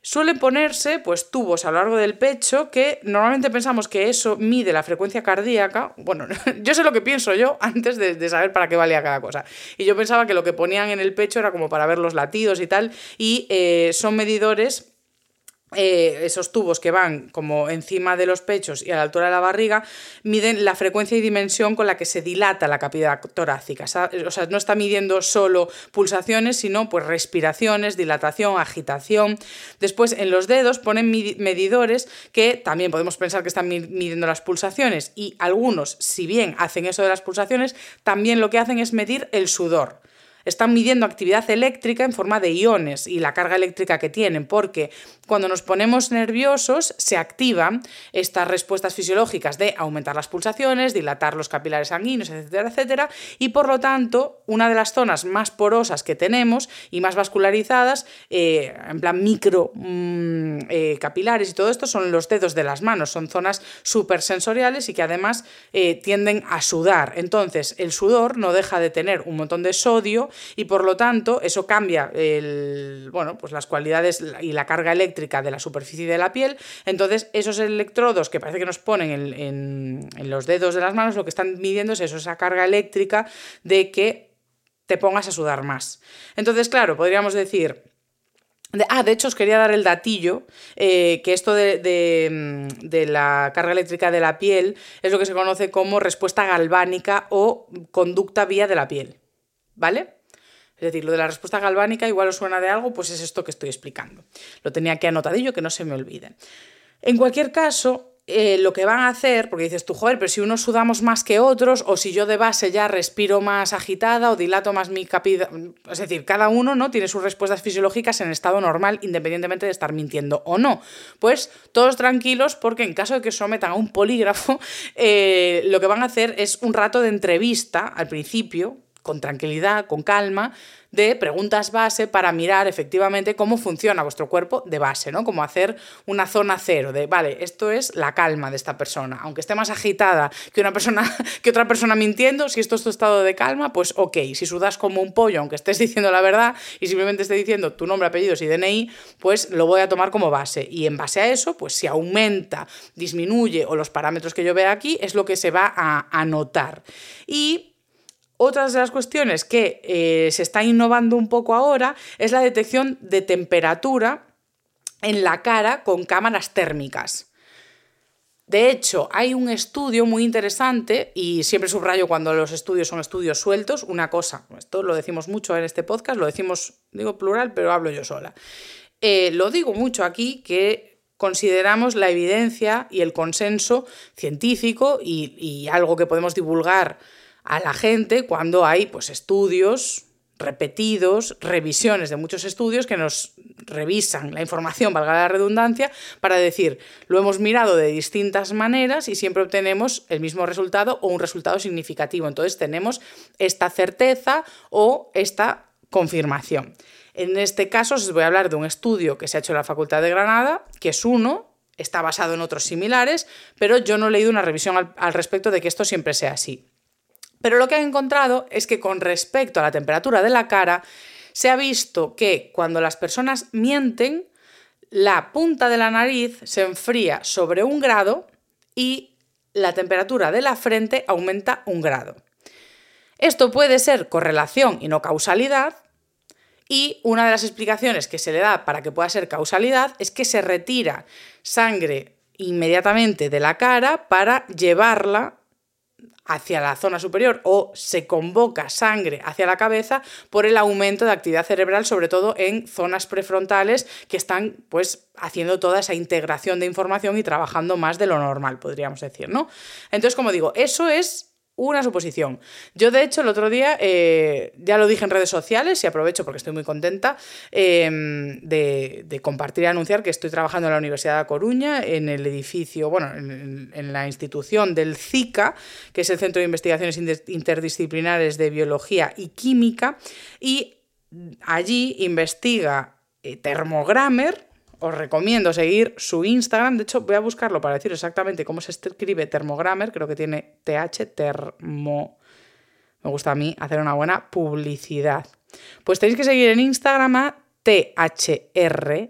Suelen ponerse pues, tubos a lo largo del pecho que normalmente pensamos que eso mide la frecuencia cardíaca. Bueno, yo sé lo que pienso yo antes de, saber para qué valía cada cosa. Y yo pensaba que lo que ponían en el pecho era como para ver los latidos y tal. Y eh, son medidores eh, esos tubos que van como encima de los pechos y a la altura de la barriga, miden la frecuencia y dimensión con la que se dilata la cavidad torácica. O sea, no está midiendo solo pulsaciones, sino pues respiraciones, dilatación, agitación. Después en los dedos ponen medidores que también podemos pensar que están midiendo las pulsaciones y algunos, si bien hacen eso de las pulsaciones, también lo que hacen es medir el sudor están midiendo actividad eléctrica en forma de iones y la carga eléctrica que tienen, porque cuando nos ponemos nerviosos se activan estas respuestas fisiológicas de aumentar las pulsaciones, dilatar los capilares sanguíneos, etcétera, etcétera, y por lo tanto, una de las zonas más porosas que tenemos y más vascularizadas, eh, en plan micro mm, eh, capilares y todo esto, son los dedos de las manos, son zonas supersensoriales y que además eh, tienden a sudar. Entonces, el sudor no deja de tener un montón de sodio y por lo tanto eso cambia el, bueno, pues las cualidades y la carga eléctrica de la superficie de la piel. Entonces esos electrodos que parece que nos ponen en, los dedos de las manos lo que están midiendo es eso, esa carga eléctrica de que te pongas a sudar más. Entonces, claro, podríamos decir, ah, de hecho os quería dar el datillo, eh, que esto de, de, la carga eléctrica de la piel es lo que se conoce como respuesta galvánica o conducta vía de la piel. ¿Vale? Es decir, lo de la respuesta galvánica igual os suena de algo, pues es esto que estoy explicando. Lo tenía aquí anotadillo, que no se me olvide. En cualquier caso, eh, lo que van a hacer, porque dices tú, joder, pero si unos sudamos más que otros, o si yo de base ya respiro más agitada o dilato más mi capital. Es decir, cada uno ¿no? tiene sus respuestas fisiológicas en estado normal, independientemente de estar mintiendo o no. Pues todos tranquilos, porque en caso de que sometan a un polígrafo, eh, lo que van a hacer es un rato de entrevista al principio, con tranquilidad, con calma, de preguntas base para mirar efectivamente cómo funciona vuestro cuerpo de base, ¿no? Como hacer una zona cero de, vale, esto es la calma de esta persona. Aunque esté más agitada que una persona, que otra persona mintiendo, si esto es tu estado de calma, pues ok. Si sudas como un pollo, aunque estés diciendo la verdad y simplemente esté diciendo tu nombre, apellidos y DNI, pues lo voy a tomar como base. Y en base a eso, pues si aumenta, disminuye o los parámetros que yo vea aquí, es lo que se va a anotar. Y otras de las cuestiones que eh, se está innovando un poco ahora es la detección de temperatura en la cara con cámaras térmicas. De hecho, hay un estudio muy interesante, y siempre subrayo cuando los estudios son estudios sueltos, una cosa, esto lo decimos mucho en este podcast, lo decimos, digo plural, pero hablo yo sola. Eh, lo digo mucho aquí que consideramos la evidencia y el consenso científico y algo que podemos divulgar a la gente cuando hay pues, estudios repetidos, revisiones de muchos estudios que nos revisan la información, valga la redundancia, para decir, lo hemos mirado de distintas maneras y siempre obtenemos el mismo resultado o un resultado significativo. Entonces tenemos esta certeza o esta confirmación. En este caso os voy a hablar de un estudio que se ha hecho en la Facultad de Granada, que es uno, está basado en otros similares, pero yo no he leído una revisión al, al respecto de que esto siempre sea así. Pero lo que han encontrado es que con respecto a la temperatura de la cara, se ha visto que cuando las personas mienten, la punta de la nariz se enfría sobre un grado y la temperatura de la frente aumenta un grado. Esto puede ser correlación y no causalidad, y una de las explicaciones que se le da para que pueda ser causalidad es que se retira sangre inmediatamente de la cara para llevarla hacia la zona superior o se convoca sangre hacia la cabeza por el aumento de actividad cerebral, sobre todo en zonas prefrontales que están pues haciendo toda esa integración de información y trabajando más de lo normal, podríamos decir, ¿no? Entonces, como digo, eso es una suposición. Yo, de hecho, el otro día, eh, ya lo dije en redes sociales y aprovecho porque estoy muy contenta em, de, compartir y anunciar que estoy trabajando en la Universidad de Coruña, en el edificio, bueno, en, la institución del CICA, que es el Centro de Investigaciones Interdisciplinares de Biología y Química, y allí investiga eh, os recomiendo seguir su Instagram. De hecho, voy a buscarlo para decir exactamente cómo se escribe Thermogrammer. Creo que tiene TH, termo. Me gusta a mí hacer una buena publicidad. Pues tenéis que seguir en Instagram a THR.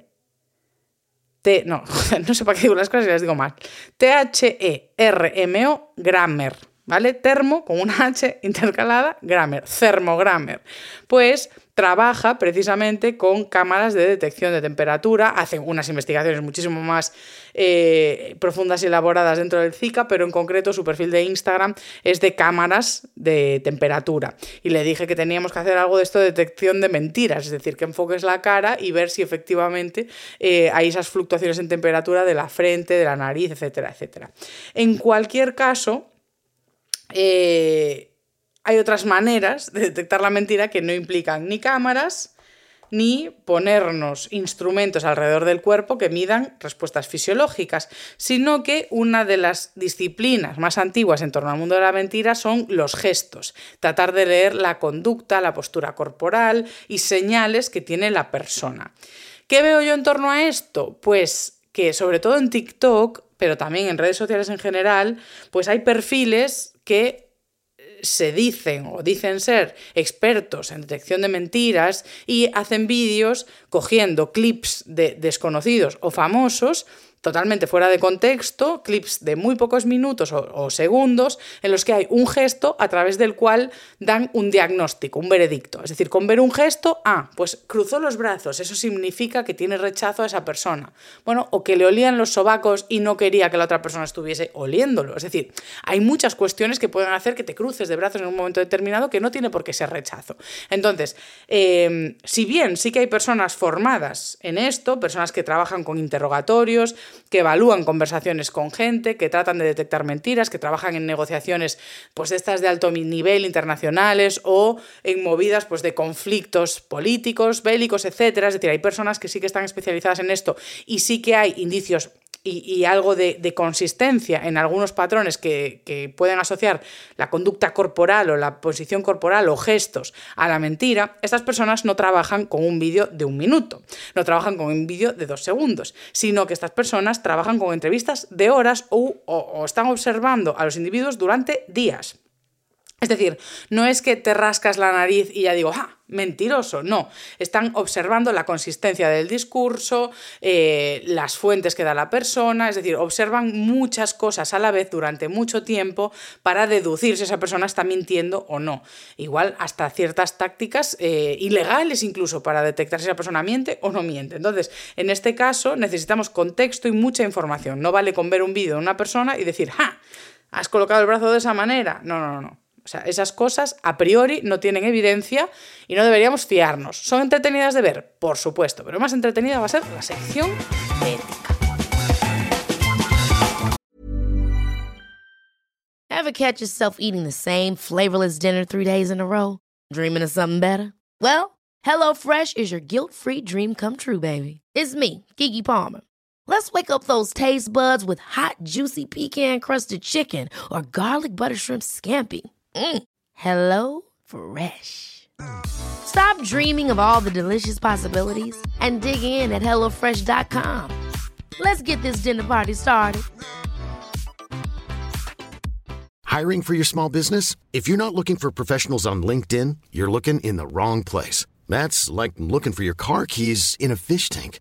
T, no, no sé para qué digo las cosas y las digo mal. T-H-E-R-M-O Grammer. ¿Vale? Termo con una H intercalada, Grammer, Thermogrammer. Pues trabaja precisamente con cámaras de detección de temperatura, hace unas investigaciones muchísimo más eh, profundas y elaboradas dentro del Zika, pero en concreto su perfil de Instagram es de cámaras de temperatura. Y le dije que teníamos que hacer algo de esto de detección de mentiras, es decir, que enfoques la cara y ver si efectivamente eh, hay esas fluctuaciones en temperatura de la frente, de la nariz, etcétera, etcétera. En cualquier caso, eh, hay otras maneras de detectar la mentira que no implican ni cámaras ni ponernos instrumentos alrededor del cuerpo que midan respuestas fisiológicas, sino que una de las disciplinas más antiguas en torno al mundo de la mentira son los gestos, tratar de leer la conducta, la postura corporal y señales que tiene la persona. ¿Qué veo yo en torno a esto? Pues que sobre todo en TikTok, pero también en redes sociales en general, pues hay perfiles que se dicen o dicen ser expertos en detección de mentiras y hacen vídeos cogiendo clips de desconocidos o famosos totalmente fuera de contexto, clips de muy pocos minutos o, segundos en los que hay un gesto a través del cual dan un diagnóstico, un veredicto. Es decir, con ver un gesto, ah, pues cruzó los brazos, eso significa que tiene rechazo a esa persona. Bueno, o que le olían los sobacos y no quería que la otra persona estuviese oliéndolo. Es decir, hay muchas cuestiones que pueden hacer que te cruces de brazos en un momento determinado que no tiene por qué ser rechazo. Entonces, em, si bien sí que hay personas formadas en esto, personas que trabajan con interrogatorios, que evalúan conversaciones con gente, que tratan de detectar mentiras, que trabajan en negociaciones pues estas de alto nivel internacionales o en movidas pues de conflictos políticos, bélicos, etcétera, es decir, hay personas que sí que están especializadas en esto y sí que hay indicios y, algo de, consistencia en algunos patrones que, pueden asociar la conducta corporal o la posición corporal o gestos a la mentira, estas personas no trabajan con un vídeo de un minuto, no trabajan con un vídeo de dos segundos, sino que estas personas trabajan con entrevistas de horas o están observando a los individuos durante días. Es decir, no es que te rascas la nariz y ya digo, ¡ah! Mentiroso. No, están observando la consistencia del discurso, eh, las fuentes que da la persona, es decir, observan muchas cosas a la vez durante mucho tiempo para deducir si esa persona está mintiendo o no. Igual hasta ciertas tácticas eh, ilegales incluso para detectar si esa persona miente o no miente. Entonces, en este caso necesitamos contexto y mucha información. No vale con ver un vídeo de una persona y decir, ¡ja! ¿Has colocado el brazo de esa manera? No, no, no. O sea, esas cosas a priori no tienen evidencia y no deberíamos fiarnos. ¿Son entretenidas de ver? Por supuesto, pero más entretenida va a ser la sección de ética. Ever catch yourself eating the same flavorless dinner three days in a row? Dreaming of something better? Well, HelloFresh is your guilt-free dream come true, baby. It's me, Kiki Palmer. Let's wake up those taste buds with hot, juicy pecan-crusted chicken or garlic butter shrimp scampi. Mm. Hello Fresh. Stop dreaming of all the delicious possibilities and dig in at HelloFresh.com. Let's get this dinner party started. Hiring for your small business? If you're not looking for professionals on LinkedIn, you're looking in the wrong place. That's like looking for your car keys in a fish tank.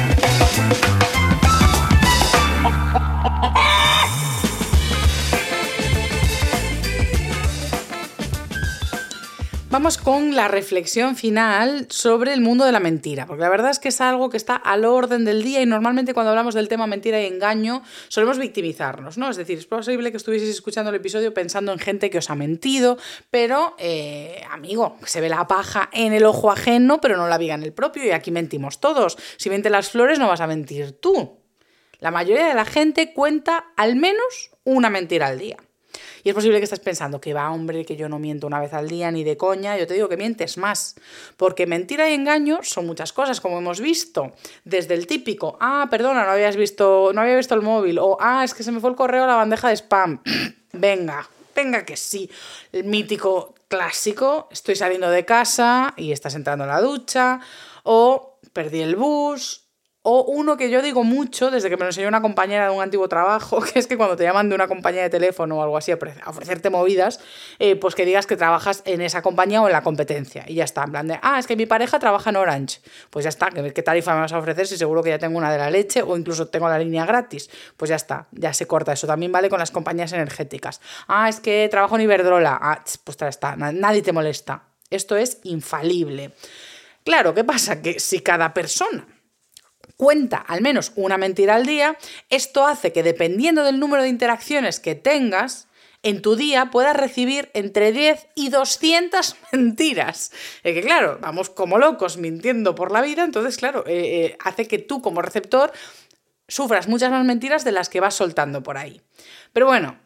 Vamos con la reflexión final sobre el mundo de la mentira, porque la verdad es que es algo que está al orden del día y normalmente cuando hablamos del tema mentira y engaño solemos victimizarnos, ¿no? Es decir, es posible que estuvieseis escuchando el episodio pensando en gente que os ha mentido, pero, eh, amigo, se ve la paja en el ojo ajeno, pero no la viga en el propio y aquí mentimos todos. Si miente las flores no vas a mentir tú. La mayoría de la gente cuenta al menos una mentira al día. Y es posible que estés pensando que va, hombre, que yo no miento una vez al día ni de coña. Yo te digo que mientes más. Porque mentira y engaño son muchas cosas, como hemos visto. Desde el típico, ah, perdona, no habías visto, no había visto el móvil. O, ah, es que se me fue el correo a la bandeja de spam. venga, venga que sí. El mítico clásico, estoy saliendo de casa y estás entrando a la ducha. O perdí el bus, o uno que yo digo mucho, desde que me lo enseñó una compañera de un antiguo trabajo, que es que cuando te llaman de una compañía de teléfono o algo así a ofrecerte movidas, eh, pues que digas que trabajas en esa compañía o en la competencia. Y ya está, en plan de, ah, es que mi pareja trabaja en Orange. Pues ya está, ¿qué tarifa me vas a ofrecer si seguro que ya tengo una de la leche o incluso tengo la línea gratis? Pues ya está, ya se corta eso. También vale con las compañías energéticas. Ah, es que trabajo en Iberdrola. Ah, pues ya está, nadie te molesta. Esto es infalible. Claro, ¿qué pasa? Que si cada persona cuenta al menos una mentira al día, esto hace que dependiendo del número de interacciones que tengas, en tu día puedas recibir entre 10 y 200 mentiras. Es que claro, vamos como locos mintiendo por la vida, entonces claro, eh, eh, hace que tú como receptor sufras muchas más mentiras de las que vas soltando por ahí. Pero bueno,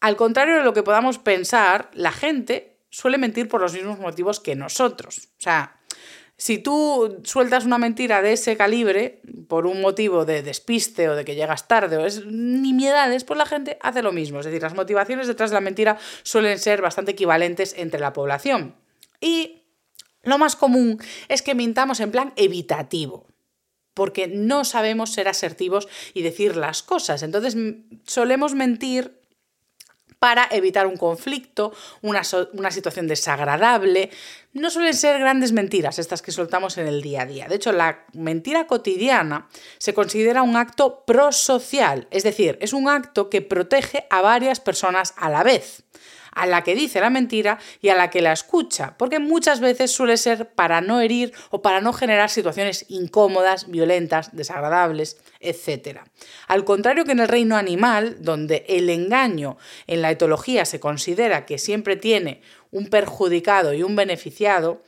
al contrario de lo que podamos pensar, la gente suele mentir por los mismos motivos que nosotros. O sea, si tú sueltas una mentira de ese calibre por un motivo de despiste o de que llegas tarde o es nimiedades, pues la gente hace lo mismo. Es decir, las motivaciones detrás de la mentira suelen ser bastante equivalentes entre la población. Y lo más común es que mintamos en plan evitativo porque no sabemos ser asertivos y decir las cosas. Entonces solemos mentir para evitar un conflicto, una, situación desagradable. No suelen ser grandes mentiras estas que soltamos en el día a día. De hecho, la mentira cotidiana se considera un acto prosocial, es decir, es un acto que protege a varias personas a la vez a la que dice la mentira y a la que la escucha, porque muchas veces suele ser para no herir o para no generar situaciones incómodas, violentas, desagradables, etc. Al contrario que en el reino animal, donde el engaño en la etología se considera que siempre tiene un perjudicado y un beneficiado,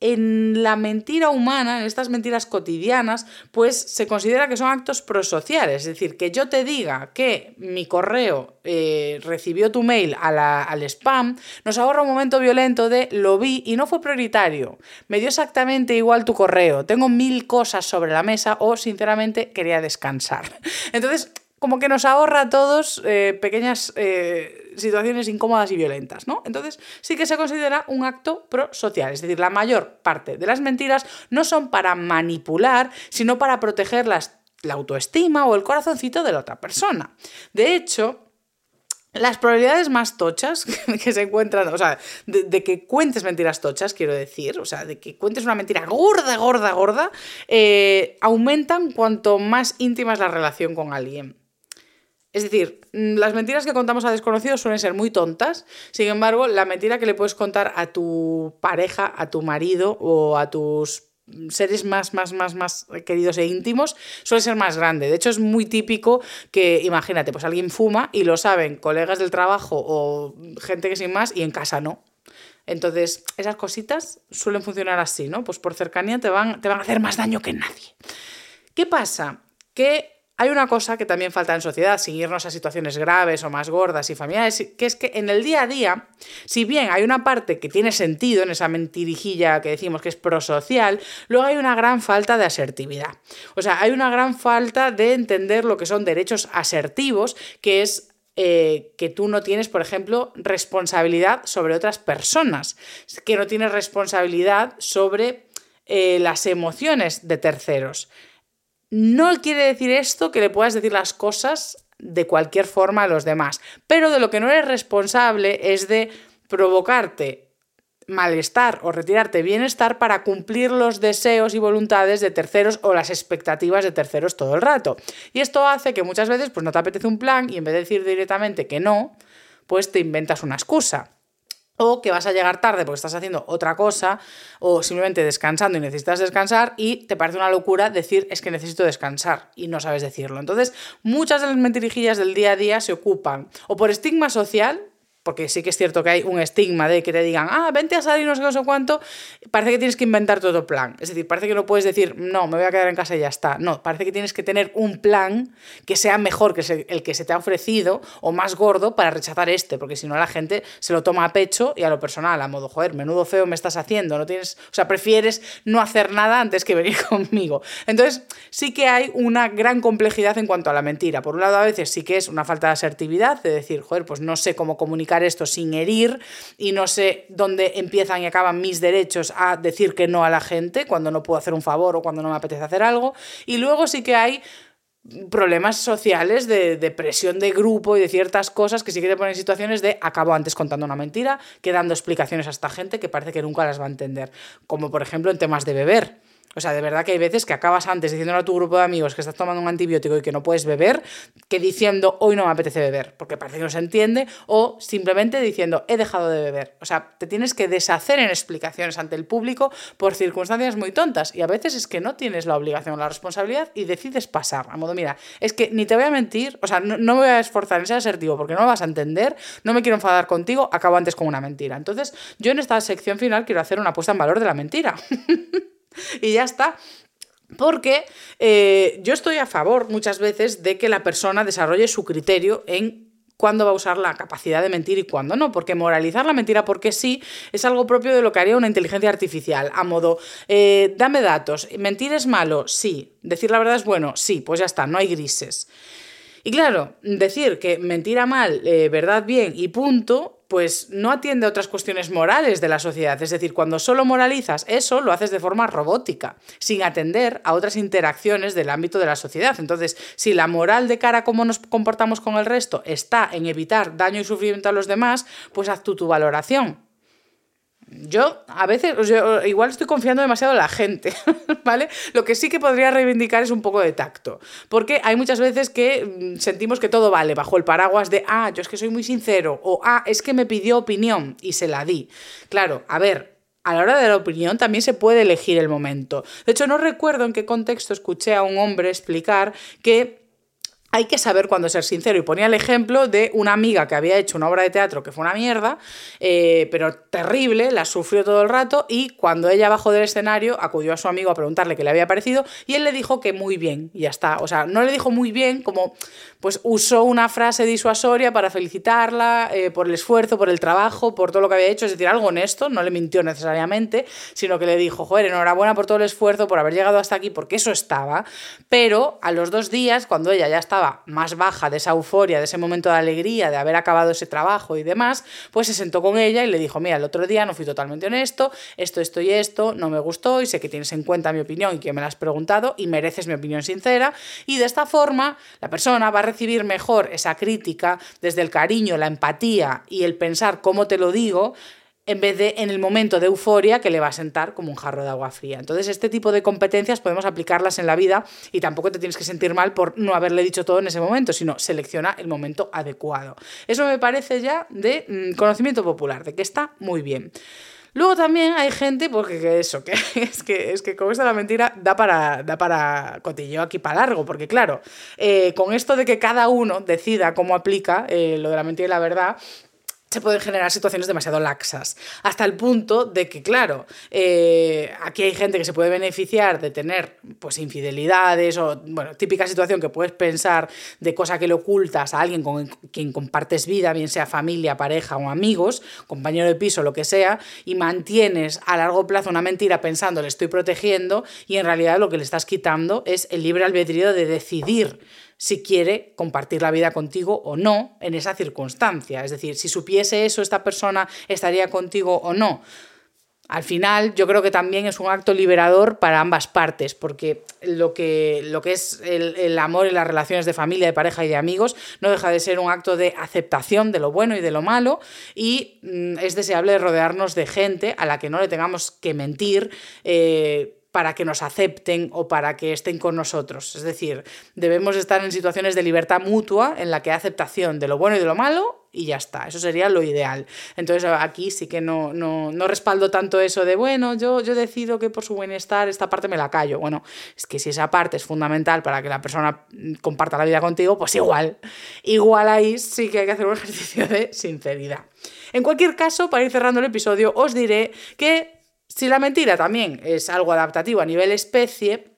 en la mentira humana, en estas mentiras cotidianas, pues se considera que son actos prosociales. Es decir, que yo te diga que mi correo eh, recibió tu mail al spam, nos ahorra un momento violento de lo vi y no fue prioritario. Me dio exactamente igual tu correo. Tengo mil cosas sobre la mesa o sinceramente quería descansar. Entonces, como que nos ahorra a todos eh, pequeñas eh, situaciones incómodas y violentas, ¿no? Entonces sí que se considera un acto prosocial, es decir, la mayor parte de las mentiras no son para manipular, sino para proteger la autoestima o el corazoncito de la otra persona. De hecho, las probabilidades más tochas que se encuentran, o sea, de, que cuentes mentiras tochas, quiero decir, o sea, de que cuentes una mentira gorda, gorda, gorda, eh, aumentan cuanto más íntima es la relación con alguien. Es decir, mm, las mentiras que contamos a desconocidos suelen ser muy tontas, sin embargo, la mentira que le puedes contar a tu pareja, a tu marido o a tus seres más, más, más, más queridos e íntimos suele ser más grande. De hecho, es muy típico que, imagínate, pues alguien fuma y lo saben colegas del trabajo o gente que sin más y en casa no. Entonces, esas cositas suelen funcionar así, ¿no? Pues por cercanía te van, te van a hacer más daño que nadie. ¿Qué pasa? Que hay una cosa que también falta en sociedad, sin irnos a situaciones graves o más gordas y familiares, que es que en el día a día, si bien hay una parte que tiene sentido en esa mentirijilla que decimos que es prosocial, luego hay una gran falta de asertividad. O sea, hay una gran falta de entender lo que son derechos asertivos, que es eh, que tú no tienes, por ejemplo, responsabilidad sobre otras personas, que no tienes responsabilidad sobre eh, las emociones de terceros. No quiere decir esto que le puedas decir las cosas de cualquier forma a los demás, pero de lo que no eres responsable es de provocarte malestar o retirarte bienestar para cumplir los deseos y voluntades de terceros o las expectativas de terceros todo el rato. Y esto hace que muchas veces pues no te apetece un plan y en vez de decir directamente que no, pues te inventas una excusa. O que vas a llegar tarde porque estás haciendo otra cosa o simplemente descansando y necesitas descansar y te parece una locura decir es que necesito descansar y no sabes decirlo. Entonces, muchas de las mentirijillas del día a día se ocupan o por estigma social, porque sí que es cierto que hay un estigma de que te digan, ah, vente a salir, no sé qué, no sé cuánto, parece que tienes que inventar todo plan. Es decir, parece que no puedes decir, no, me voy a quedar en casa y ya está. No, parece que tienes que tener un plan que sea mejor que el que se te ha ofrecido o más gordo para rechazar este, porque si no la gente se lo toma a pecho y a lo personal, a modo, joder, menudo feo me estás haciendo, no tienes, o sea, prefieres no hacer nada antes que venir conmigo. Entonces, sí que hay una gran complejidad en cuanto a la mentira. Por un lado, a veces sí que es una falta de asertividad, de decir, joder, pues no sé cómo comunicar esto sin herir y no sé dónde empiezan y acaban mis derechos a decir que no a la gente cuando no puedo hacer un favor o cuando no me apetece hacer algo. Y luego sí que hay problemas sociales de, de, presión de grupo y de ciertas cosas que sí que te ponen en situaciones de acabo antes contando una mentira que dando explicaciones a esta gente que parece que nunca las va a entender. Como por ejemplo en temas de beber. O sea, de verdad que hay veces que acabas antes diciéndole a tu grupo de amigos que estás tomando un antibiótico y que no puedes beber, que diciendo hoy no me apetece beber, porque parece que no se entiende, o simplemente diciendo he dejado de beber. O sea, te tienes que deshacer en explicaciones ante el público por circunstancias muy tontas. Y a veces es que no tienes la obligación o la responsabilidad y decides pasar. A modo, mira, es que ni te voy a mentir, o sea, no, me voy a esforzar en ser asertivo porque no lo vas a entender, no me quiero enfadar contigo, acabo antes con una mentira. Entonces, yo en esta sección final quiero hacer una puesta en valor de la mentira. y ya está. Porque eh, yo estoy a favor muchas veces de que la persona desarrolle su criterio en cuándo va a usar la capacidad de mentir y cuándo no, porque moralizar la mentira porque sí es algo propio de lo que haría una inteligencia artificial, a modo, eh, dame datos, mentir es malo, sí, decir la verdad es bueno, sí, pues ya está, no hay grises. Y claro, decir que mentira mal, eh, verdad bien y punto, pues no atiende a otras cuestiones morales de la sociedad. Es decir, cuando solo moralizas eso, lo haces de forma robótica, sin atender a otras interacciones del ámbito de la sociedad. Entonces, si la moral de cara a cómo nos comportamos con el resto está en evitar daño y sufrimiento a los demás, pues haz tú tu valoración. Yo a veces, igual estoy confiando demasiado en la gente, ¿vale? Lo que sí que podría reivindicar es un poco de tacto, porque hay muchas veces que mm, sentimos que todo vale bajo el paraguas de, ah, yo es que soy muy sincero, o ah, es que me pidió opinión y se la di. Claro, a ver, a la hora de la opinión también se puede elegir el momento. De hecho, no recuerdo en qué contexto escuché a un hombre explicar que hay que saber cuándo ser sincero. Y ponía el ejemplo de una amiga que había hecho una obra de teatro que fue una mierda, eh, pero terrible, la sufrió todo el rato y cuando ella bajó del escenario acudió a su amigo a preguntarle qué le había parecido y él le dijo que muy bien, y ya está. O sea, no le dijo muy bien como pues usó una frase disuasoria para felicitarla eh, por el esfuerzo, por el trabajo, por todo lo que había hecho, es decir, algo honesto, no le mintió necesariamente, sino que le dijo, joder, enhorabuena por todo el esfuerzo, por haber llegado hasta aquí, porque eso estaba, pero a los dos días, cuando ella ya estaba más baja de esa euforia, de ese momento de alegría, de haber acabado ese trabajo y demás, pues se sentó con ella y le dijo, mira, el otro día no fui totalmente honesto, esto, esto y esto, no me gustó y sé que tienes en cuenta mi opinión y que me la has preguntado y mereces mi opinión sincera, y de esta forma la persona va a recibir mejor esa crítica desde el cariño, la empatía y el pensar cómo te lo digo, en vez de en el momento de euforia que le va a sentar como un jarro de agua fría. Entonces, este tipo de competencias podemos aplicarlas en la vida y tampoco te tienes que sentir mal por no haberle dicho todo en ese momento, sino selecciona el momento adecuado. Eso me parece ya de mm, conocimiento popular, de que está muy bien. Luego también hay gente, porque eso, que es que, es que con esto de la mentira da para, da para cotilleo aquí para largo, porque claro, eh, con esto de que cada uno decida cómo aplica eh, lo de la mentira y la verdad, se pueden generar situaciones demasiado laxas, hasta el punto de que, claro, eh, aquí hay gente que se puede beneficiar de tener pues infidelidades o, típica situación que puedes pensar de cosa que le ocultas a alguien con quien compartes vida, bien sea familia, pareja o amigos, compañero de piso, lo que sea, y mantienes a largo plazo una mentira pensando le estoy protegiendo y en realidad lo que le estás quitando es el libre albedrío de decidir si quiere compartir la vida contigo o no en esa circunstancia. Es decir, si supiese eso, esta persona estaría contigo o no. Al final, yo creo que también es un acto liberador para ambas partes, porque lo que, lo que es el, el, amor y las relaciones de familia, de pareja y de amigos no deja de ser un acto de aceptación de lo bueno y de lo malo, y mm, es deseable rodearnos de gente a la que no le tengamos que mentir. Eh, para que nos acepten o para que estén con nosotros. Es decir, debemos estar en situaciones de libertad mutua en la que hay aceptación de lo bueno y de lo malo y ya está. Eso sería lo ideal. Entonces aquí sí que no, no, no respaldo tanto eso de, bueno, yo, yo decido que por su bienestar esta parte me la callo. Bueno, es que si esa parte es fundamental para que la persona comparta la vida contigo, pues igual. Igual ahí sí que hay que hacer un ejercicio de sinceridad. En cualquier caso, para ir cerrando el episodio, os diré que si la mentira también es algo adaptativo a nivel especie,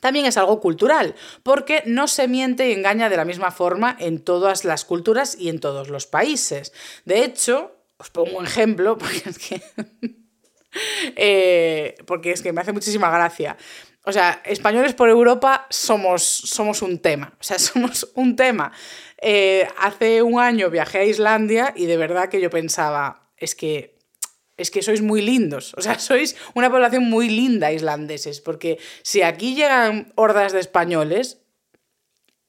también es algo cultural, porque no se miente y engaña de la misma forma en todas las culturas y en todos los países. De hecho, os pongo un ejemplo, porque es que, eh, porque es que me hace muchísima gracia. O sea, españoles por Europa somos, somos un tema. O sea, somos un tema. Eh, hace un año viajé a Islandia y de verdad que yo pensaba, es que es que sois muy lindos, o sea, sois una población muy linda islandeses, porque si aquí llegan hordas de españoles,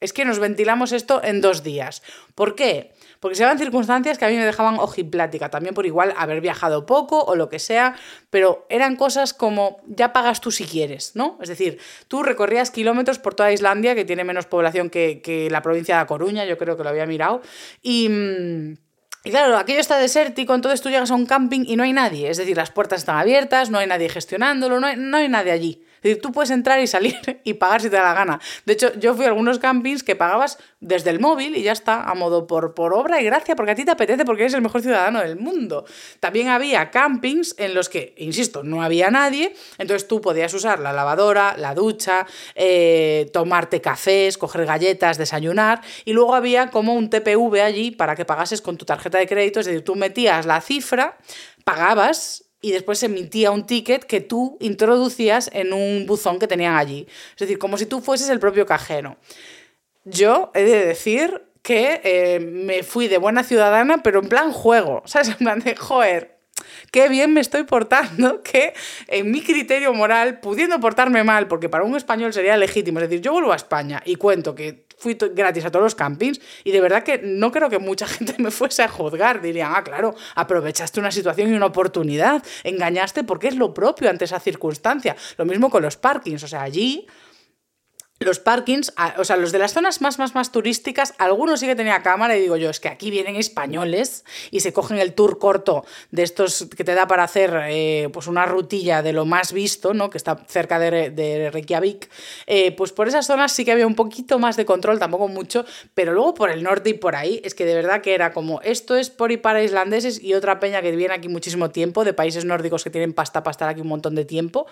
es que nos ventilamos esto en dos días. ¿Por qué? Porque se dan circunstancias que a mí me dejaban ojiplática, también por igual haber viajado poco o lo que sea, pero eran cosas como ya pagas tú si quieres, ¿no? Es decir, tú recorrías kilómetros por toda Islandia, que tiene menos población que, que la provincia de Coruña, yo creo que lo había mirado, y... Mm, y claro, aquello está desértico, entonces tú llegas a un camping y no hay nadie. Es decir, las puertas están abiertas, no hay nadie gestionándolo, no hay, no hay nadie allí. Decir, tú puedes entrar y salir y pagar si te da la gana. De hecho, yo fui a algunos campings que pagabas desde el móvil y ya está, a modo por, por obra y gracia, porque a ti te apetece, porque eres el mejor ciudadano del mundo. También había campings en los que, insisto, no había nadie, entonces tú podías usar la lavadora, la ducha, eh, tomarte cafés, coger galletas, desayunar, y luego había como un TPV allí para que pagases con tu tarjeta de crédito, es decir, tú metías la cifra, pagabas y después se emitía un ticket que tú introducías en un buzón que tenían allí. Es decir, como si tú fueses el propio cajero. Yo he de decir que eh, me fui de buena ciudadana, pero en plan juego. ¿Sabes? En plan de, joder, qué bien me estoy portando, que en mi criterio moral, pudiendo portarme mal, porque para un español sería legítimo, es decir, yo vuelvo a España y cuento que fui gratis a todos los campings y de verdad que no creo que mucha gente me fuese a juzgar. Dirían, ah, claro, aprovechaste una situación y una oportunidad, engañaste porque es lo propio ante esa circunstancia. Lo mismo con los parkings, o sea, allí los parkings, o sea, los de las zonas más, más, más turísticas, algunos sí que tenía cámara y digo yo, es que aquí vienen españoles y se cogen el tour corto de estos que te da para hacer eh, pues una rutilla de lo más visto, ¿no? que está cerca de, de Reykjavik, eh, pues por esas zonas sí que había un poquito más de control, tampoco mucho, pero luego por el norte y por ahí, es que de verdad que era como, esto es por y para islandeses y otra peña que viene aquí muchísimo tiempo, de países nórdicos que tienen pasta para estar aquí un montón de tiempo,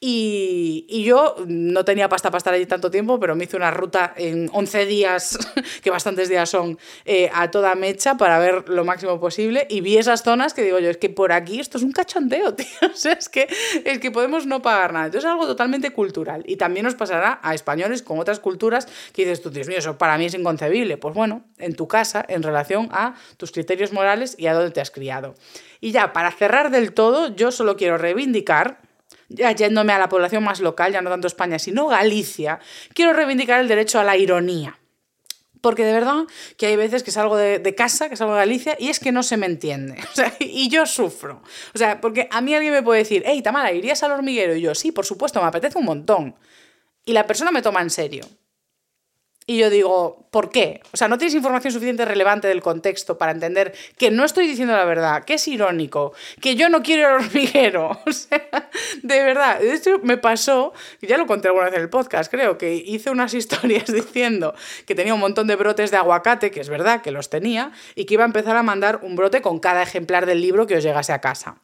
y, y yo no tenía pasta para estar allí tanto pero me hice una ruta en 11 días, que bastantes días son, eh, a toda mecha para ver lo máximo posible y vi esas zonas que digo yo, es que por aquí esto es un cachondeo, tío, o sea, es que, es que podemos no pagar nada. Entonces es algo totalmente cultural y también nos pasará a españoles con otras culturas que dices tú, Dios mío, eso para mí es inconcebible. Pues bueno, en tu casa, en relación a tus criterios morales y a dónde te has criado. Y ya, para cerrar del todo, yo solo quiero reivindicar ya yéndome a la población más local, ya no tanto España, sino Galicia, quiero reivindicar el derecho a la ironía. Porque de verdad que hay veces que salgo de, casa, que salgo de Galicia, y es que no se me entiende. Y yo sufro. O sea, porque a mí alguien me puede decir, hey, Tamara, ¿irías al hormiguero? Y yo, sí, por supuesto, me apetece un montón. Y la persona me toma en serio. Y yo digo, ¿por qué? O sea, no tienes información suficiente relevante del contexto para entender que no estoy diciendo la verdad, que es irónico, que yo no quiero al hormiguero. O sea, de verdad. Hecho, me pasó, ya lo conté alguna vez en el podcast, creo, que hice unas historias diciendo que tenía un montón de brotes de aguacate, que es verdad que los tenía, y que iba a empezar a mandar un brote con cada ejemplar del libro que os llegase a casa.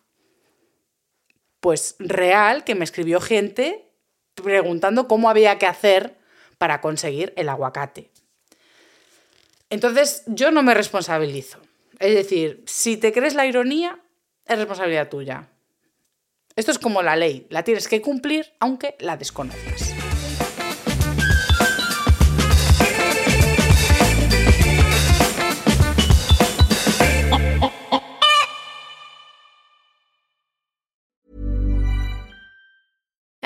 Pues real que me escribió gente preguntando cómo había que hacer para conseguir el aguacate. Entonces, yo no me responsabilizo. Es decir, si te crees la ironía, es responsabilidad tuya. Esto es como la ley, la tienes que cumplir aunque la desconozcas.